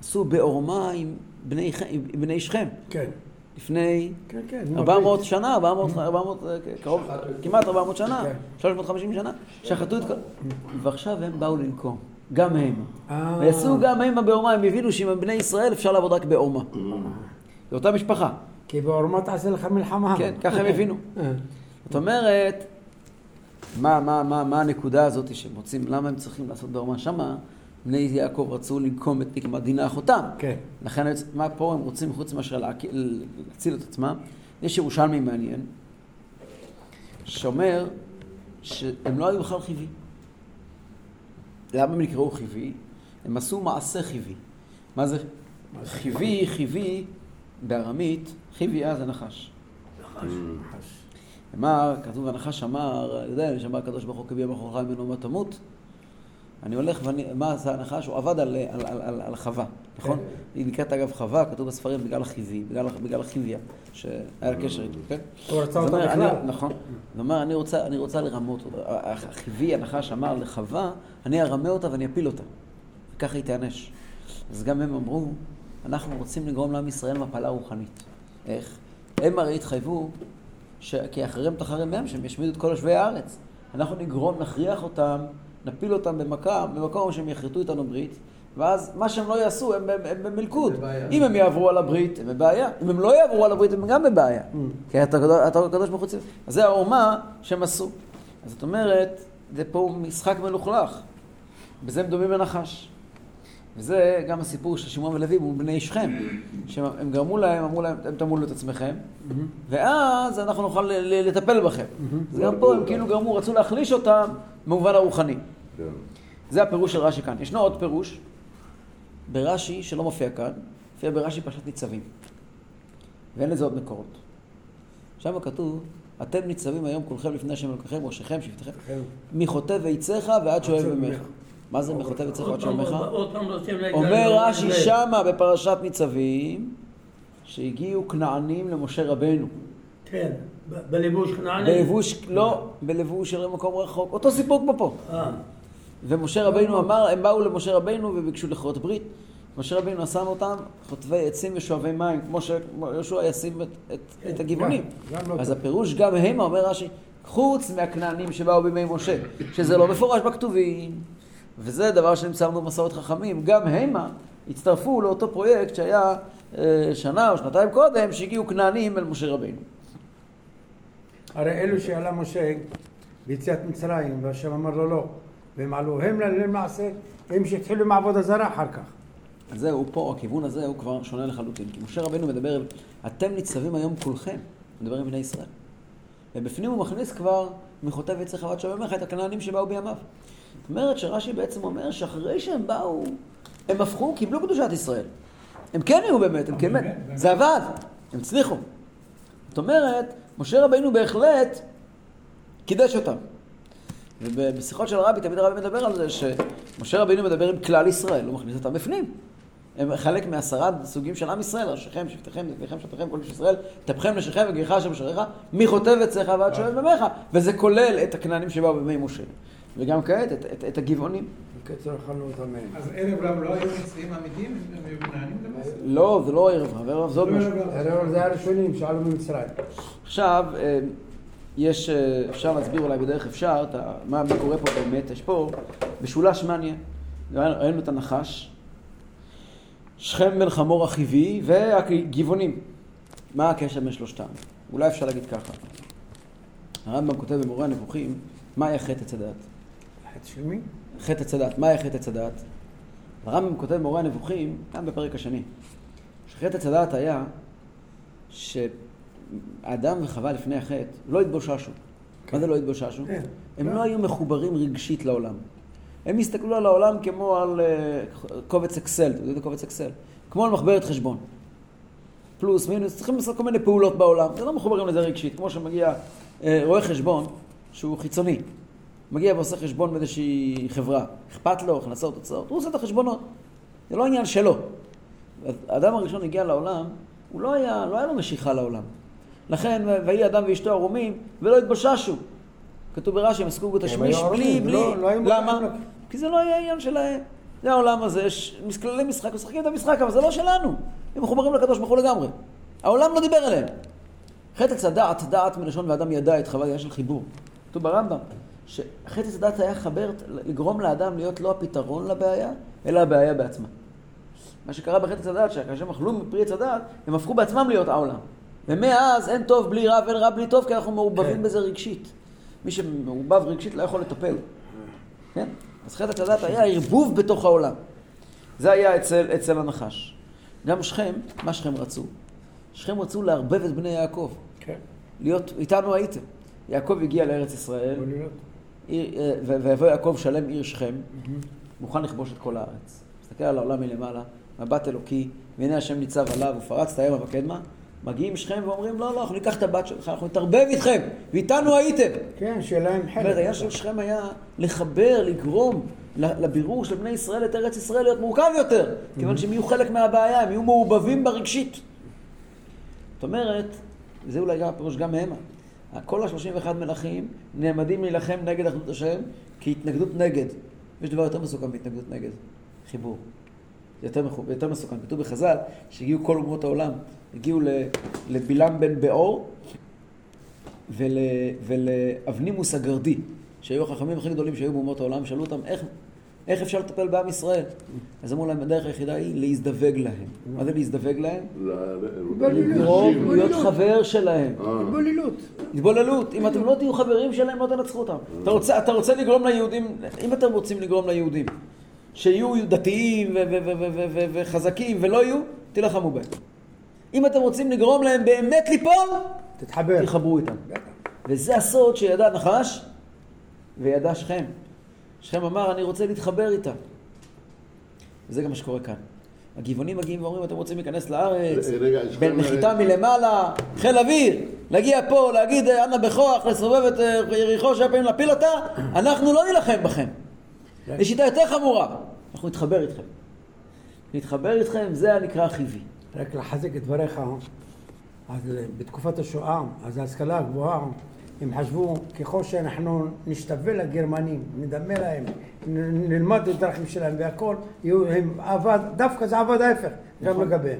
עשו בעורמה עם בני, עם בני שכם. כן. לפני כן, כן. נו, 400 הברית. שנה, 400, 400, אה, קרוב, כמעט 400 שנה, כן. 350 שנה, שחטו את כל... ועכשיו הם באו לנקום, גם הם. אה. ויעשו גם הם בעורמה, הם הבינו שעם בני ישראל אפשר לעבוד רק בעורמה. זו אותה משפחה, כי בעורמה תעשה לך מלחמה. כן, ככה הם הבינו. אה. זאת אומרת, מה, מה, מה, מה הנקודה הזאת שהם רוצים, למה הם צריכים לעשות בעורמה? שמה בני יעקב רצו לנקום את מדינה אחותם. כן. לכן מה פה הם רוצים חוץ מאשר להציל את עצמם? יש ירושלמי מעניין, שאומר שהם לא היו בכלל חיבי. למה הם נקראו חיבי? הם עשו מעשה חיבי. מה זה? חיבי, חיבי, בארמית, חיבי אז זה נחש. אמר, כתוב הנחש אמר, יודע, שמע הקדוש ברוך הוא כביע בכורך ממנו מה תמות. אני הולך ואני, מה עשה הנחש? הוא עבד על, על, על, על, על חווה, נכון? היא נקראת אגב חווה, כתוב בספרים בגלל החיבי, בגלל, בגלל החיביה, שהיה לה קשר איתו, כן? הוא רצה אותה אומר, אני- בכלל. נכון. הוא אומר, אני רוצה, אני רוצה לרמות אותה. החיבי, הנחש אמר לחווה, אני ארמה אותה ואני אפיל אותה. וככה היא תיענש. אז גם הם אמרו, אנחנו רוצים לגרום לעם ישראל מפלה רוחנית. איך? הם הרי התחייבו, ש... כי אחריהם תחריהם הם, שהם ישמידו את כל יושבי הארץ. אנחנו נגרום, נכריח אותם, נפיל אותם במכה, במקום שהם יכרתו איתנו ברית, ואז מה שהם לא יעשו, הם, הם, הם במלכוד. אם הם יעברו על הברית, הם בבעיה. אם הם לא יעברו על הברית, הם גם בבעיה. כי אתה הקדוש ברוך הוא ציווה. אז זה העורמה שהם עשו. אז זאת אומרת, זה פה משחק מלוכלך. בזה הם דומים לנחש. וזה גם הסיפור של שמעון ולוי מול בני שכם, שהם גרמו להם, אמרו להם, אתם תמולו את עצמכם, ואז אנחנו נוכל לטפל בכם. אז גם פה הם כאילו גרמו, רצו להחליש אותם במובן הרוחני. זה הפירוש של רש"י כאן. ישנו עוד פירוש, ברש"י, שלא מופיע כאן, מופיע ברש"י פרשת ניצבים. ואין לזה עוד מקורות. שם כתוב, אתם ניצבים היום כולכם לפני השם אלוקיכם, ראשיכם, שבטיכם, כן. מחוטב עציך ועד שואב ממך. מה זה מחוטב עציך ועד שואב ממך? עוד פעם רוצים להגיד אומר לנו, רש"י שמה בפרשת ניצבים, שהגיעו כנענים למשה רבנו. כן, בלבוש כנעני. בלבוש, לא, בלבוש של מקום רחוק. אותו סיפור כמו פה. ומשה רבינו אמר, הם באו למשה רבינו וביקשו לכרות ברית. משה רבינו שם אותם חוטבי עצים ושואבי מים, כמו שיהושע ישים את, את, את הגבעונים. לא אז טוב. הפירוש גם המה, אומר רש"י, חוץ מהכנענים שבאו בימי משה, שזה לא מפורש בכתובים. וזה דבר שנמצא לנו במסורת חכמים, גם המה הצטרפו לאותו פרויקט שהיה אה, שנה או שנתיים קודם, שהגיעו כנענים אל משה רבינו. הרי אלו שעלה משה ביציאת מצרים, והשם אמר לו לא, והם עלו הם למעשה, הם שהתחילו עם עבודה זרה אחר כך. אז זהו, פה, הכיוון הזה הוא כבר שונה לחלוטין. כי משה רבנו מדבר, אתם ניצבים היום כולכם, מדבר עם בני ישראל. ובפנים הוא מכניס כבר מחוטב עץ חוות שוממך את הכנענים שבאו בימיו. זאת אומרת שרש"י בעצם אומר שאחרי שהם באו, הם הפכו, קיבלו קדושת ישראל. הם כן היו באמת, הם כן באמת, זה עבד, הם הצליחו. זאת אומרת, משה רבינו בהחלט קידש אותם. ובשיחות של הרבי, תמיד הרבי מדבר על זה שמשה רבינו מדבר עם כלל ישראל, הוא מכניס אותם בפנים. הם חלק מעשרה סוגים של עם ישראל, ראשיכם, שבטיכם, זקניכם, שבטיכם, כל איש ישראל, טפכם נשיכם וגריך השם בשעריך, מחוטב עציך ועד שואב ממך, וזה כולל את הכנענים שבאו בימי משה. וגם כעת את, את, את הגבעונים. בקיצור, אכלנו אותם מהם. אז ערב רב לא היו נשיאים אמיתיים, הם היו מנהלים למעשה? לא, זה לא ערב רב, ערב רב זה עוד משהו. הרי זה הראשונים שעלו ממצרים. עכשיו, אה, יש, אה, אפשר להסביר אולי בדרך אפשר, את ה- מה מה קורה פה באמת, יש פה משולש מעניין. ראינו את הנחש, שכם בן חמור החיבי והגבעונים. מה הקשר בין שלושתם? אולי אפשר להגיד ככה. הרמב"ם כותב במורה הנבוכים, מה היה חטא עץ הדעת? חטא של מי? חטא עץ הדעת, מה היה חטא עץ הדעת? הרמב"ם כותב במורה הנבוכים, כאן בפרק השני, שחטא עץ הדעת היה שאדם וחווה לפני החטא לא התבוששו. מה זה לא התבוששו? כן. הם לא היו מחוברים רגשית לעולם. הם הסתכלו על העולם כמו על אה, קובץ אקסל, אתה יודע קובץ אקסל? כמו על מחברת חשבון. פלוס, מינוס, צריכים לעשות כל מיני פעולות בעולם, זה לא מחוברים לזה רגשית, כמו שמגיע אה, רואה חשבון שהוא חיצוני, מגיע ועושה חשבון באיזושהי חברה, אכפת לו, הכנסות, תוצאות, הוא עושה את החשבונות, זה לא עניין שלו. האדם הראשון הגיע לעולם, הוא לא היה, לא היה לו משיכה לעולם. לכן, ויהי אדם ואשתו ערומים, ולא התבוששו. כתוב ברש"י, הם עסקו בתשמיש בלי, בלי, לא- לא למה? כי זה לא היה עניין שלהם. זה העולם הזה, יש כללי משחק, משחקים את המשחק, אבל זה לא שלנו. הם מחוברים לקדוש ברוך הוא לגמרי. העולם לא דיבר אליהם. חטא עץ הדעת, דעת מלשון ואדם ידע את חוויה של חיבור. כתוב ברמב"ם, שחטא עץ הדעת היה חבר, לגרום לאדם להיות לא הפתרון לבעיה, אלא הבעיה בעצמה. מה שקרה בחטא עץ הדעת, שכאשר הם אכלו מפרי עץ הדעת, הם הפכו בעצמם להיות העולם. ומאז אין טוב בלי רע ואין רע בלי טוב, כי אנחנו מעורבבים כן. בזה רגשית. מי שמעורבב רגשית לא יכול לטפל. כן? אז חטא עץ הדעת היה ערבוב בתוך העולם. זה היה אצל, אצל הנחש. גם שכם, מה שכם רצו? שכם רצו לערבב את בני יעקב. כן. להיות, איתנו הייתם. יעקב הגיע לארץ ישראל, אה, ויבוא יעקב שלם עיר שכם, מוכן לכבוש את כל הארץ. מסתכל על העולם מלמעלה, מבט אלוקי, והנה השם ניצב עליו, ופרץ את הים וקדמה. מגיעים שכם ואומרים, לא, לא, אנחנו ניקח את הבת שלך, אנחנו נתערבב איתכם, ואיתנו הייתם. כן, להם זאת אומרת, העניין של חלק. שכם היה לחבר, לגרום לבירור של בני ישראל את ארץ ישראל להיות מורכב יותר, כיוון שהם יהיו חלק מהבעיה, הם יהיו מעורבבים ברגשית. זאת אומרת, וזה אולי גם הפירוש גם מהמה, כל ה-31 מלכים נעמדים להילחם נגד אחדות השם כהתנגדות נגד. יש דבר יותר מסוכן מהתנגדות נגד, חיבור. זה יותר, יותר מסוכן. כתוב בחז"ל שהגיעו כל אומות העולם, הגיעו לבלעם בן באור ול, ולאבנימוס הגרדי, שהיו החכמים הכי גדולים שהיו באומות העולם, שאלו אותם איך, איך אפשר לטפל בעם ישראל? אז אמרו להם, הדרך היחידה היא להזדווג להם. מה זה להזדווג להם? לגרום להיות חבר שלהם. התבוללות. התבוללות. אם אתם לא תהיו חברים שלהם, לא תנצחו אותם. אתה רוצה, אתה רוצה לגרום ליהודים, אם אתם רוצים לגרום ליהודים שיהיו דתיים וחזקים ולא יהיו, תילחמו בהם. אם אתם רוצים לגרום להם באמת ליפול, תתחבר. תחברו איתם. וזה הסוד שידע נחש וידע שכם. שכם אמר, אני רוצה להתחבר איתם. וזה גם מה שקורה כאן. הגבעונים מגיעים ואומרים, אתם רוצים להיכנס לארץ, כאן- בנחיתה מלמעלה, חיל אוויר, להגיע פה, להגיד, אה, אנא בכוח, לסובב את אה, יריחו, שבע פעמים להפיל אותה, אנחנו לא נילחם בכם. יש שיטה יותר חמורה, אנחנו נתחבר איתכם. נתחבר איתכם, זה הנקרא חיבי. רק לחזק את דבריך, אז בתקופת השואה, אז ההשכלה הגבוהה, הם חשבו ככל שאנחנו נשתווה לגרמנים, נדמה להם, נלמד את הדרכים שלהם והכל, יהיו, הם עבד, דווקא זה עבד ההפך, גם נכון. לגביהם.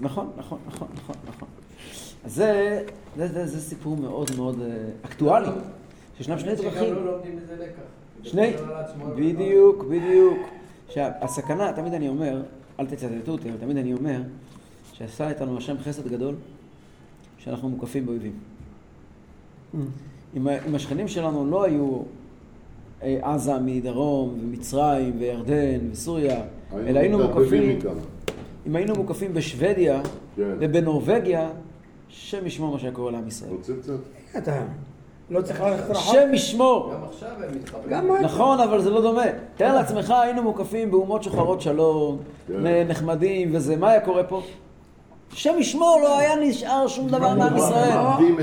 נכון, נכון, נכון, נכון, נכון. אז זה, זה, זה, זה סיפור מאוד מאוד אה, אקטואלי, שישנם שני דרכים. לא לומדים מזה לקח. שני, עצמו, בדיוק, בדיוק. עכשיו, הסכנה, תמיד אני אומר, אל תצטטו אותי, אבל תמיד אני אומר, שעשה איתנו השם חסד גדול, שאנחנו מוקפים באויבים. אם, ה- אם השכנים שלנו לא היו אה, עזה מדרום, ומצרים, וירדן, וסוריה, אלא היינו מוקפים. אם היינו מוקפים בשוודיה כן. ובנורבגיה, השם ישמור מה שהיה קורה לעם ישראל. רוצה קצת? אתה לא צריך ללכת רחוק. השם ישמור. גם עכשיו הם מתחברים. נכון, אבל זה לא דומה. תאר לעצמך, היינו מוקפים באומות שוחרות שלום, כן. נחמדים וזה, מה היה קורה פה? השם ישמור, לא היה נשאר שום דבר מעם ישראל.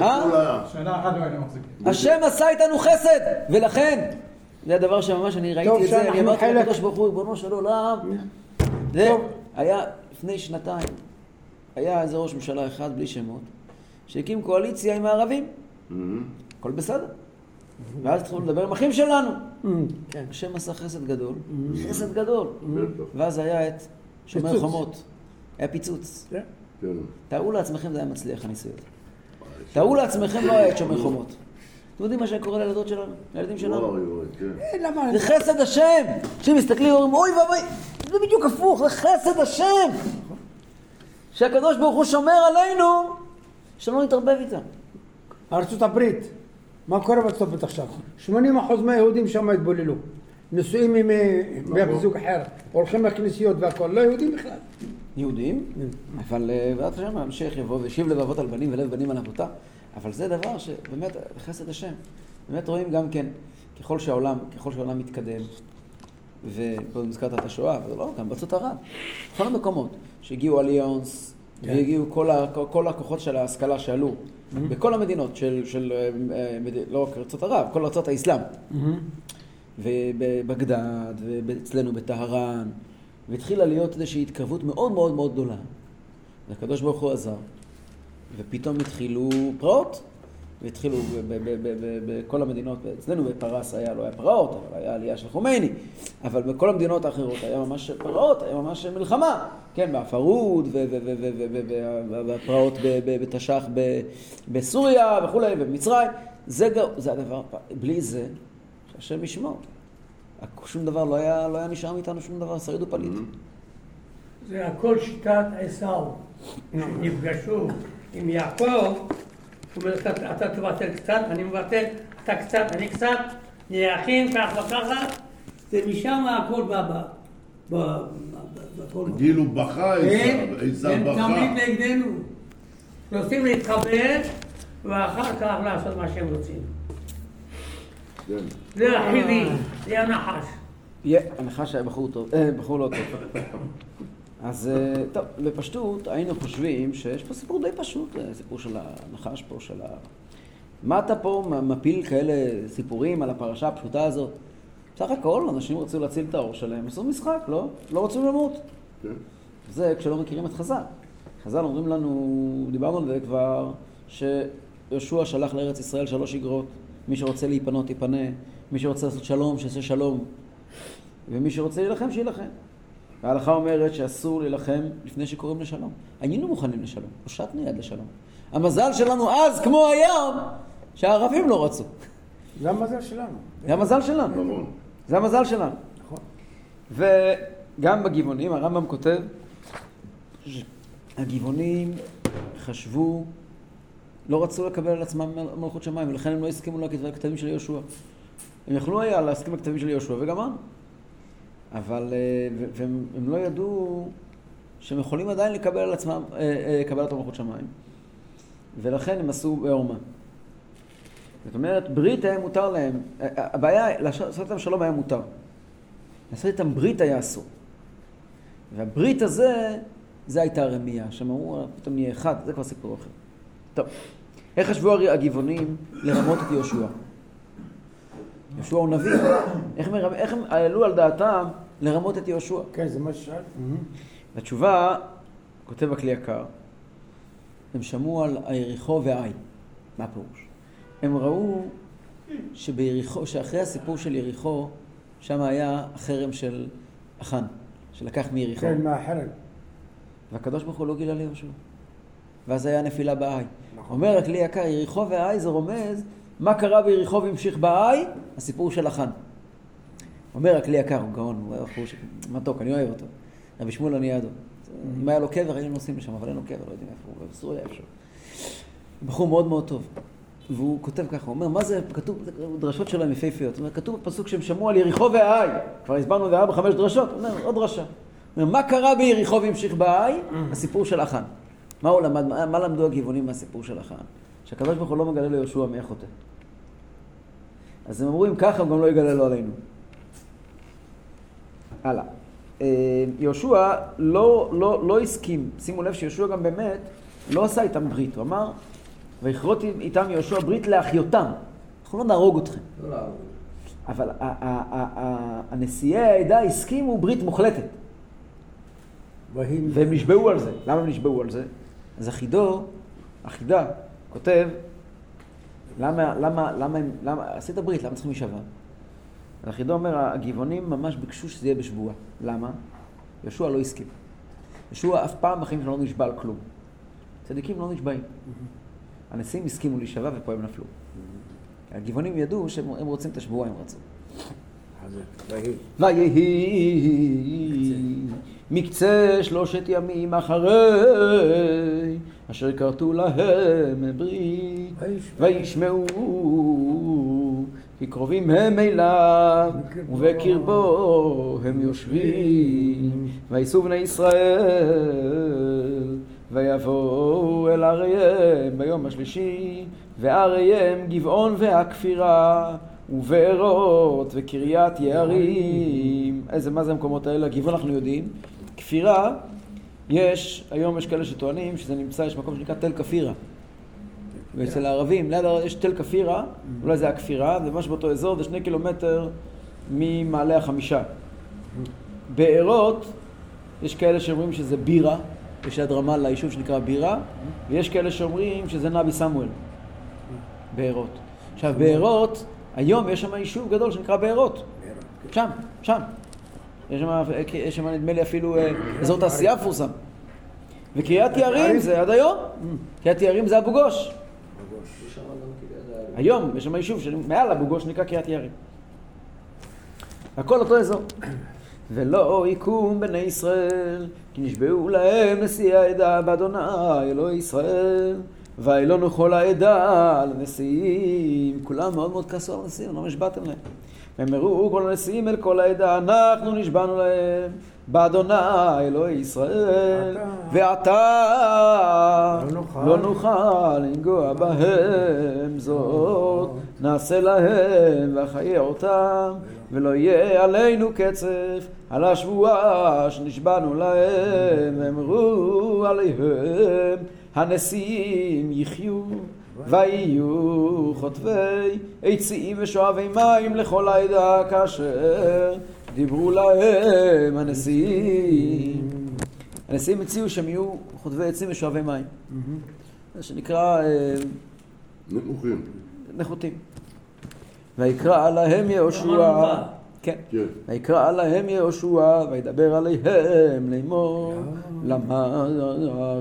אה? לא. השם עשה איתנו חסד, ולכן, זה הדבר שממש אני ראיתי את זה, אני אמרתי. לקדוש ברוך הוא, ריבונו של עולם, זה היה לפני שנתיים, היה איזה ראש ממשלה אחד, בלי שמות, שהקים קואליציה עם הערבים, מהמם. הכל בסדר. ואז התחילו לדבר עם אחים שלנו. כן. השם עשה חסד גדול, חסד גדול. בטח. ואז היה את שומר. חומות, היה פיצוץ. כן. תארו לעצמכם זה היה מצליח הניסוי הזה. תארו לעצמכם לא היה את שומר חומות. אתם יודעים מה שהיה קורה לילדות שלנו, לילדים שלנו? כן. אה? זה חסד השם! כשמסתכלים ואומרים אוי ואבוי, זה בדיוק הפוך, זה חסד השם! שהקדוש ברוך הוא שומר עלינו, שלא נתערבב איתם. ארצות הברית, מה קורה בארצות הברית עכשיו? 80% מהיהודים שם התבוללו. נשואים עם אה, בן זוג אחר, הולכים לכנסיות והכל, לא יהודים בכלל. יהודים, אבל אה, בעזרת השם ההמשך יבוא וישיב לב אבות על בנים ולב בנים על אבותה. אבל זה דבר שבאמת, חסד השם. באמת רואים גם כן, ככל שהעולם, ככל שהעולם מתקדם, ופה הזכרת את השואה, אבל לא, גם בארצות ערב, בכל המקומות, שהגיעו אליאנס, כן. והגיעו כל, ה, כל, כל הכוחות של ההשכלה שעלו, בכל המדינות של, של אה, אה, לא רק ארצות ערב, כל ארצות האסלאם. ובבגדד, ואצלנו בטהרן, והתחילה להיות איזושהי התקרבות מאוד מאוד מאוד גדולה. והקדוש ברוך הוא עזר, ופתאום התחילו פרעות, והתחילו בכל המדינות, אצלנו בפרס היה, לא היה פרעות, אבל היה עלייה של חומייני, אבל בכל המדינות האחרות היה ממש פרעות, היה ממש מלחמה, כן, בהפרהוד, והפרעות בתש"ח בסוריה וכולי, ובמצרים, זה, הדבר, בלי זה, שהשם ישמור. שום דבר לא היה, לא היה נשאר מאיתנו שום דבר, שריד ופליט. זה הכל שיטת עשו. נפגשו עם יעקב, הוא אומר, "אתה- אתה תוותר קצת, אני מוותר, אתה קצת, אני קצת, נהיה אחים, ככה וככה, ומשם הכל בא. כאילו בכה הם עשיו, עשיו הם. תמיד נגדנו. רוצים להתחבר, ואחר כך לעשות מה שהם רוצים. זה החיבי, זה הנחש. הנחש היה בחור טוב, אה, בחור לא טוב. אז אה, טוב, בפשטות היינו חושבים שיש פה סיפור די פשוט, אה, סיפור של הנחש פה, של ה... מה אתה פה מפיל כאלה סיפורים על הפרשה הפשוטה הזאת? בסך הכל אנשים רצו להציל את האור שלהם, עשו משחק, לא? לא רצו למות. כן. זה כשלא מכירים את חז"ל. חז"ל אומרים לנו, דיברנו על זה כבר, שיהושע שלח לארץ ישראל שלוש אגרות. מי שרוצה להיפנות, ייפנה. מי שרוצה לעשות שלום, שיעשה שלום. ומי שרוצה להילחם, שיילחם. ההלכה אומרת שאסור להילחם לפני שקוראים לשלום. היינו מוכנים לשלום, הושטנו יד לשלום. המזל שלנו אז, כמו היום, שהערבים לא רצו. זה המזל שלנו. זה המזל שלנו. זה המזל שלנו. נכון. וגם בגבעונים, הרמב"ם כותב, הגבעונים חשבו, לא רצו לקבל על עצמם מלכות שמיים, ולכן הם לא הסכימו לכתבים של יהושע. הם יכלו היה להסכים לכתבים של יהושע וגמרנו. אבל, אה, והם הם לא ידעו שהם יכולים עדיין לקבל על עצמם, אה, אה, קבלת מלכות שמיים. ולכן הם עשו בעורמה. זאת אומרת, ברית היה מותר להם, הבעיה, לעשות איתם שלום היה מותר. לעשות איתם ברית היה אסור. והברית הזה, זה הייתה רמייה, שהם אמרו, פתאום נהיה אחד, זה כבר סיפור אחר. טוב, איך חשבו הגבעונים לרמות את יהושע? יהושע הוא נביא, איך, מרמ... איך הם העלו על דעתם לרמות את יהושע? כן, זה מה ששאלת. התשובה, כותב הכלי יקר, הם שמעו על היריחו והעי. מה הפירוש? הם ראו שביריחו, שאחרי הסיפור של יריחו, שם היה החרם של אחן, שלקח מיריחו. כן, מהחרם. והקדוש ברוך הוא לא גילה ליהושע. ואז היה נפילה בעי. נכון. אומר הכלי יקר, יריחו והעי זה רומז, מה קרה ביריחו והמשיך בעי? הסיפור של אחן. אומר הכלי יקר, הוא גאון, הוא היה בחור ש... מתוק, אני אוהב אותו. רבי שמואל הניאדו. אם היה לו קבר, היינו נוסעים לשם, אבל אין לו קבר, לא יודעים איפה הוא, בסוריה איפשהו. בחור מאוד מאוד טוב. והוא כותב ככה, הוא אומר, מה זה, כתוב, דרשות שלו הם יפהפיות. הוא אומר, כתוב בפסוק שהם שמעו על יריחו והעי. כבר הסברנו את זה ארבע, חמש דרשות. הוא אומר, עוד דרשה. הוא אומר, מה קרה ביריחו והמשיך בעי? הסיפור של אחן. מה הוא למד, מה, מה למדו הגבעונים מהסיפור של אחן? שהקדוש ברוך הוא לא מגלה ליהושע מי החוטא. אז הם אמרו, אם ככה, הוא גם לא יגלה לו עלינו. הלאה. אה, יהושע לא, לא, לא הסכים, שימו לב שיהושע גם באמת לא עשה איתם ברית, הוא אמר, ויכרות איתם יהושע ברית להחיותם, אנחנו לא נהרוג אתכם. לא. אבל הנשיאי העדה הסכימו ברית מוחלטת, והם נשבעו על זה. למה הם נשבעו על זה? אז אחידו, אחידה, כותב, למה, למה, למה, למה, עשית ברית, למה צריכים להישבע? אחידו אומר, הגבעונים ממש ביקשו שזה יהיה בשבועה. למה? יהושע לא הסכים. יהושע אף פעם בחיים שלו לא נשבע על כלום. צדיקים לא נשבעים. הנשיאים הסכימו להישבע ופה הם נפלו. הגבעונים ידעו שהם הם רוצים את השבועה, הם רצו. ויהי מקצה שלושת ימים אחרי אשר כרתו להם ברית וישמעו כי קרובים הם אליו ובקרבו הם יושבים וייסעו בני ישראל ויבואו אל עריהם ביום השלישי ועריהם גבעון והכפירה ובארות וקריית יערים. איזה, מה זה המקומות האלה? גבעון אנחנו יודעים. כפירה, יש, היום יש כאלה שטוענים שזה נמצא, יש מקום שנקרא תל כפירה. ואצל הערבים, ליד הר- יש תל כפירה, אולי זה הכפירה, זה ממש באותו אזור, זה שני קילומטר ממעלה החמישה. בארות, יש כאלה שאומרים שזה בירה, יש ליד רמאללה יישוב שנקרא בירה, ויש כאלה שאומרים שזה נבי סמואל, בארות. עכשיו, בארות, היום יש שם יישוב גדול שנקרא בארות. שם, שם. יש שם, נדמה לי אפילו אה, אזור תעשייה מפורסם. וקריית יערים זה עד היום. קריית יערים זה אבו גוש. היום יש שם יישוב שמעל אבו גוש שנקרא קריית יערים. הכל אותו אזור. ולא יקום בני ישראל, כי נשבעו להם נשיא העדה באדוני אלוהי ישראל, וילונו כל העדה על הנשיאים. כולם מאוד מאוד כעסו על הנשיאים, לא נשבעתם להם. והם הראו כל הנשיאים אל כל העדה, אנחנו נשבענו להם באדוני אלוהי ישראל, ועתה לא נוכל. לא נוכל לנגוע בהם זאת, נעשה להם וחיי אותם, ולא יהיה עלינו קצף על השבועה שנשבענו להם, ואמרו עליהם הנשיאים יחיו. ויהיו חוטבי עצים ושואבי מים לכל העדה כאשר דיברו להם הנשיאים. הנשיאים הציעו שהם יהיו חוטבי עצים ושואבי מים. זה שנקרא אה, נמוכים. נחותים. ויקרא להם יהושע, כן. ויקרא להם יהושע, וידבר עליהם לאמור, למה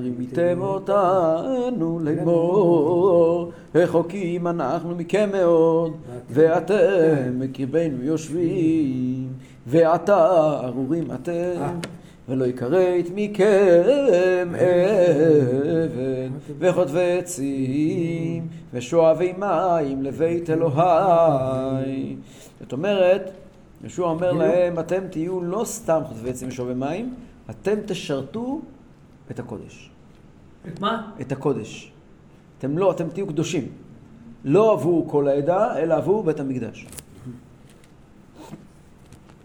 רימיתם אותנו לאמור, רחוקים אנחנו מכם מאוד, ואתם בקרבנו יושבים, ועתה ארורים אתם. ולא יכרת מכם אבן וחוטבי עצים ושואבי מים לבית אלוהי. זאת אומרת, ישוע אומר להם, אתם תהיו לא סתם חוטבי עצים ושואבי מים, אתם תשרתו את הקודש. את מה? את הקודש. אתם לא, אתם תהיו קדושים. לא עבור כל העדה, אלא עבור בית המקדש.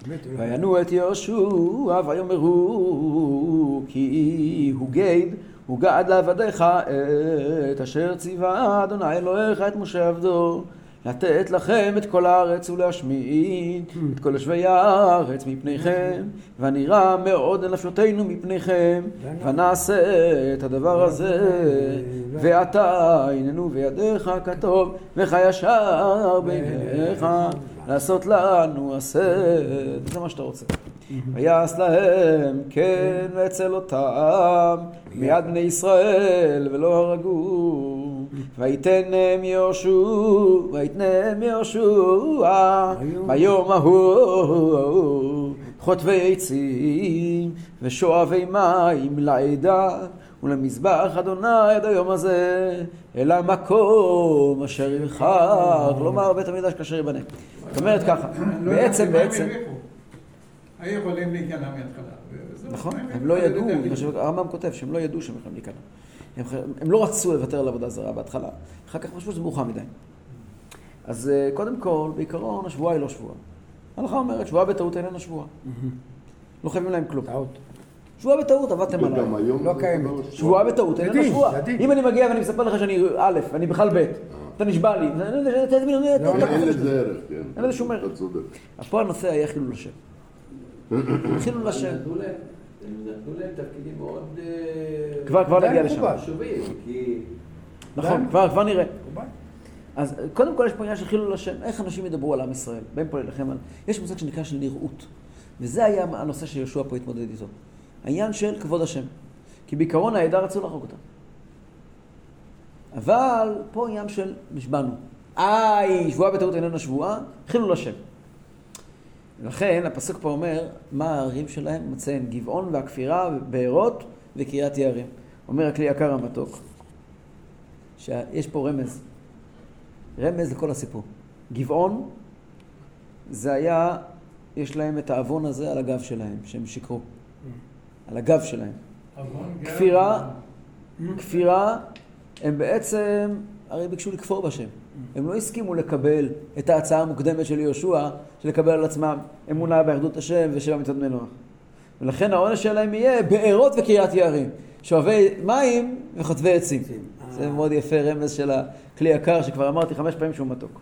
באמת, הוא- ויענו את יהושע ויאמרו כי הוא גד הוא גד לעבדיך את אשר ציווה אדוני אלוהיך את משה עבדו לתת לכם את כל הארץ ולהשמיד את כל יושבי הארץ מפניכם ונראה מאוד לנפשותינו מפניכם ונעשה את הדבר הזה. ועתה הננו בידיך כטוב וכישר בעיניך לעשות לנו הסד, זה מה שאתה רוצה. ויעש להם כן ואצל אותם מיד בני ישראל ולא הרגו ויתנם יהושע ויתנם יהושע ביום ההוא חוטבי עצים ושואבי מים לעדה ולמזבח אדוני עד היום הזה אל המקום אשר יבחר כלומר בית המקדש כאשר ייבנה זאת אומרת ככה לא בעצם הם בעצם? היו יכולים להיכנע מההתחלה. וזהו, נכון, הם לא ידעו, שהרמב"ם כותב, שהם לא ידעו שהם יכולים להיכנע. הם, הם לא רצו לוותר על עבודה זרה בהתחלה, אחר כך חשבו שזה מאוחר מדי. אז אה, קודם כל, בעיקרון, השבועה היא לא שבועה. ההלכה אומרת, שבועה בטעות איננה שבועה. לא חייבים להם כלום. טעות. שבועה בטעות, עבדתם עליי. לא קיימת. שבועה בטעות, איננה שבועה. אם אני מגיע ואני מספר לך שאני א', ואני בכלל ב', אתה נשבע לי, לא, אין לזה ערך, כן. אין לזה שום ערך. אתה צודק. אז פה הנושא היה חילול השם. חילול השם. הם נתנו להם תפקידים מאוד אה, כבר, כבר נגיע לשם. חשובים, כי נכון, כבר, כבר נראה. אז קודם כל יש פה עניין של חילול השם, איך אנשים ידברו על עם ישראל, בין פה להילחם על... יש מושג שנקרא של נראות, וזה היה הנושא שיהושע פה התמודד איתו. העניין של כבוד השם. כי בעיקרון העדה רצו להרוג אותם. אבל פה עניין של נשבענו. איי, שבועה בטעות איננה שבועה, חילול השם. לכן הפסוק פה אומר, מה הערים שלהם? מציין גבעון והכפירה, בארות וקריית יערים. אומר הכלי יקר המתוק, שיש פה רמז. רמז לכל הסיפור. גבעון, זה היה, יש להם את העוון הזה על הגב שלהם, שהם שיקרו. על הגב שלהם. כפירה, כפירה, הם בעצם, הרי ביקשו לכפור בשם. הם לא הסכימו לקבל את ההצעה המוקדמת של יהושע, של לקבל על עצמם אמונה באחדות השם ושבע מצוות בני נוח. ולכן העונש שלהם יהיה בארות וקריית יערים, שואבי מים וחוטבי עצים. זה מאוד יפה, רמז של הכלי יקר, שכבר אמרתי חמש פעמים שהוא מתוק.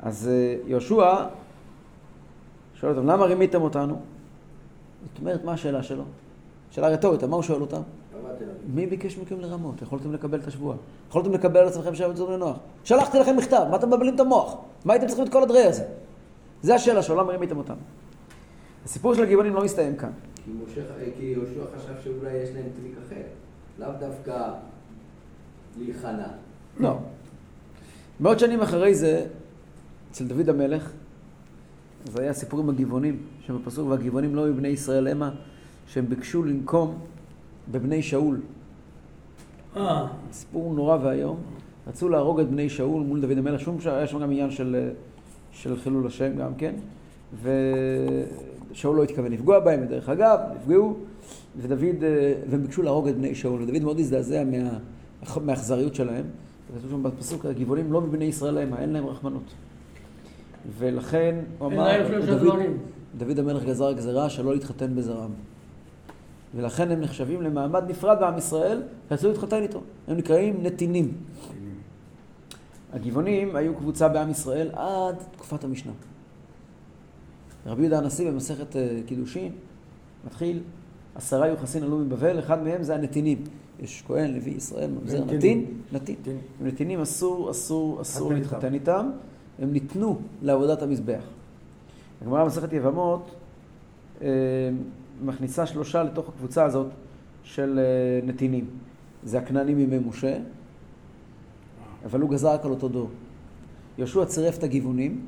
אז אה, יהושע שואל אותם, למה רימיתם אותנו? זאת אומרת, מה השאלה שלו? שאלה רטורית, מה הוא שואל אותם? מי ביקש מכם לרמות? יכולתם לקבל את השבועה. יכולתם לקבל על עצמכם שבע מצוות בני נוח. שלחתי לכם מכתב, מה אתם מבלבלים את המוח? מה הייתם צריכים את כל הדרי הזה? זה השאלה שלו, למה רימיתם אותנו? הסיפור של הגבעונים לא מסתיים כאן. כי כי יהושע חשב שאולי יש להם טריק אחר, לאו דווקא להיכנע. לא. מאות שנים אחרי זה, אצל דוד המלך, זה היה סיפור עם הגבעונים, שבפסוק והגבעונים לא מבני ישראל המה, שהם ביקשו לנקום בבני שאול. אה, סיפור נורא ואיום. רצו להרוג את בני שאול מול דוד המלך, שום שהיה שם גם עניין של, של חילול השם גם כן, ושאול לא התכוון לפגוע בהם, ודרך אגב, נפגעו, ודוד, אה, והם ביקשו להרוג את בני שאול, ודוד מאוד הזדעזע מה, מהאכזריות שלהם. כתוב שם בפסוק, הגבעונים לא מבני ישראל המה, אין להם רחמנות. ולכן הוא אמר, דוד. דוד המלך גזר גזירה שלא להתחתן בזרעם. ולכן הם נחשבים למעמד נפרד בעם ישראל, רצו להתחתן איתו. הם נקראים נתינים. הגבעונים היו קבוצה בעם ישראל עד תקופת המשנה. רבי יהודה הנשיא במסכת אה, קידושין מתחיל, עשרה יוחסין עלו מבבל, אחד מהם זה הנתינים. יש כהן, לוי, ישראל, ממזר. נתין, נתין. נתינים אסור, אסור, אסור להתחתן להתחתן איתם, הם ניתנו לעבודת המזבח. הגמרא במסכת יבמות אה, מכניסה שלושה לתוך הקבוצה הזאת של אה, נתינים. זה הכנענים ימי משה, אבל הוא גזר רק על אותו דור. יהושע צירף את הגבעונים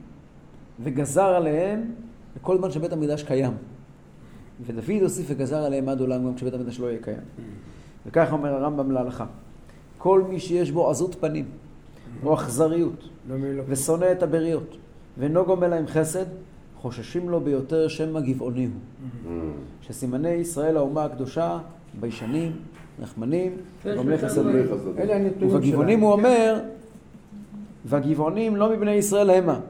וגזר עליהם לכל זמן שבית המקדש קיים. ודוד הוסיף וגזר עליהם עד עולם גם כשבית המקדש לא יהיה קיים. וכך אומר הרמב"ם להלכה. כל מי שיש בו עזות פנים או אכזריות לא לא. ושונא את הבריות ואינו גומל להם חסד, חוששים לו ביותר שמא גבעוני הוא. שסימני ישראל האומה הקדושה, ביישנים, נחמנים, גומלי חסד. גומלי חסדים. אלה הנתונים ובגבעונים הוא אומר, והגבעונים לא מבני ישראל המה.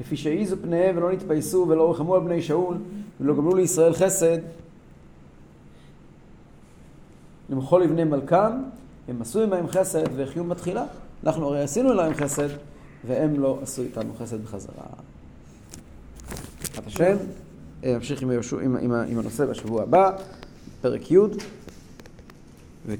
לפי שהעיזו פניהם ולא נתפייסו ולא רחמו על בני שאול ולא גמלו לישראל חסד למחול לבני מלכם, הם עשו עמהם חסד והחיו בתחילה. אנחנו הרי עשינו להם חסד והם לא עשו איתנו חסד בחזרה. בעזרת השם, אה, נמשיך עם, עם, עם, עם הנושא בשבוע הבא, פרק י'.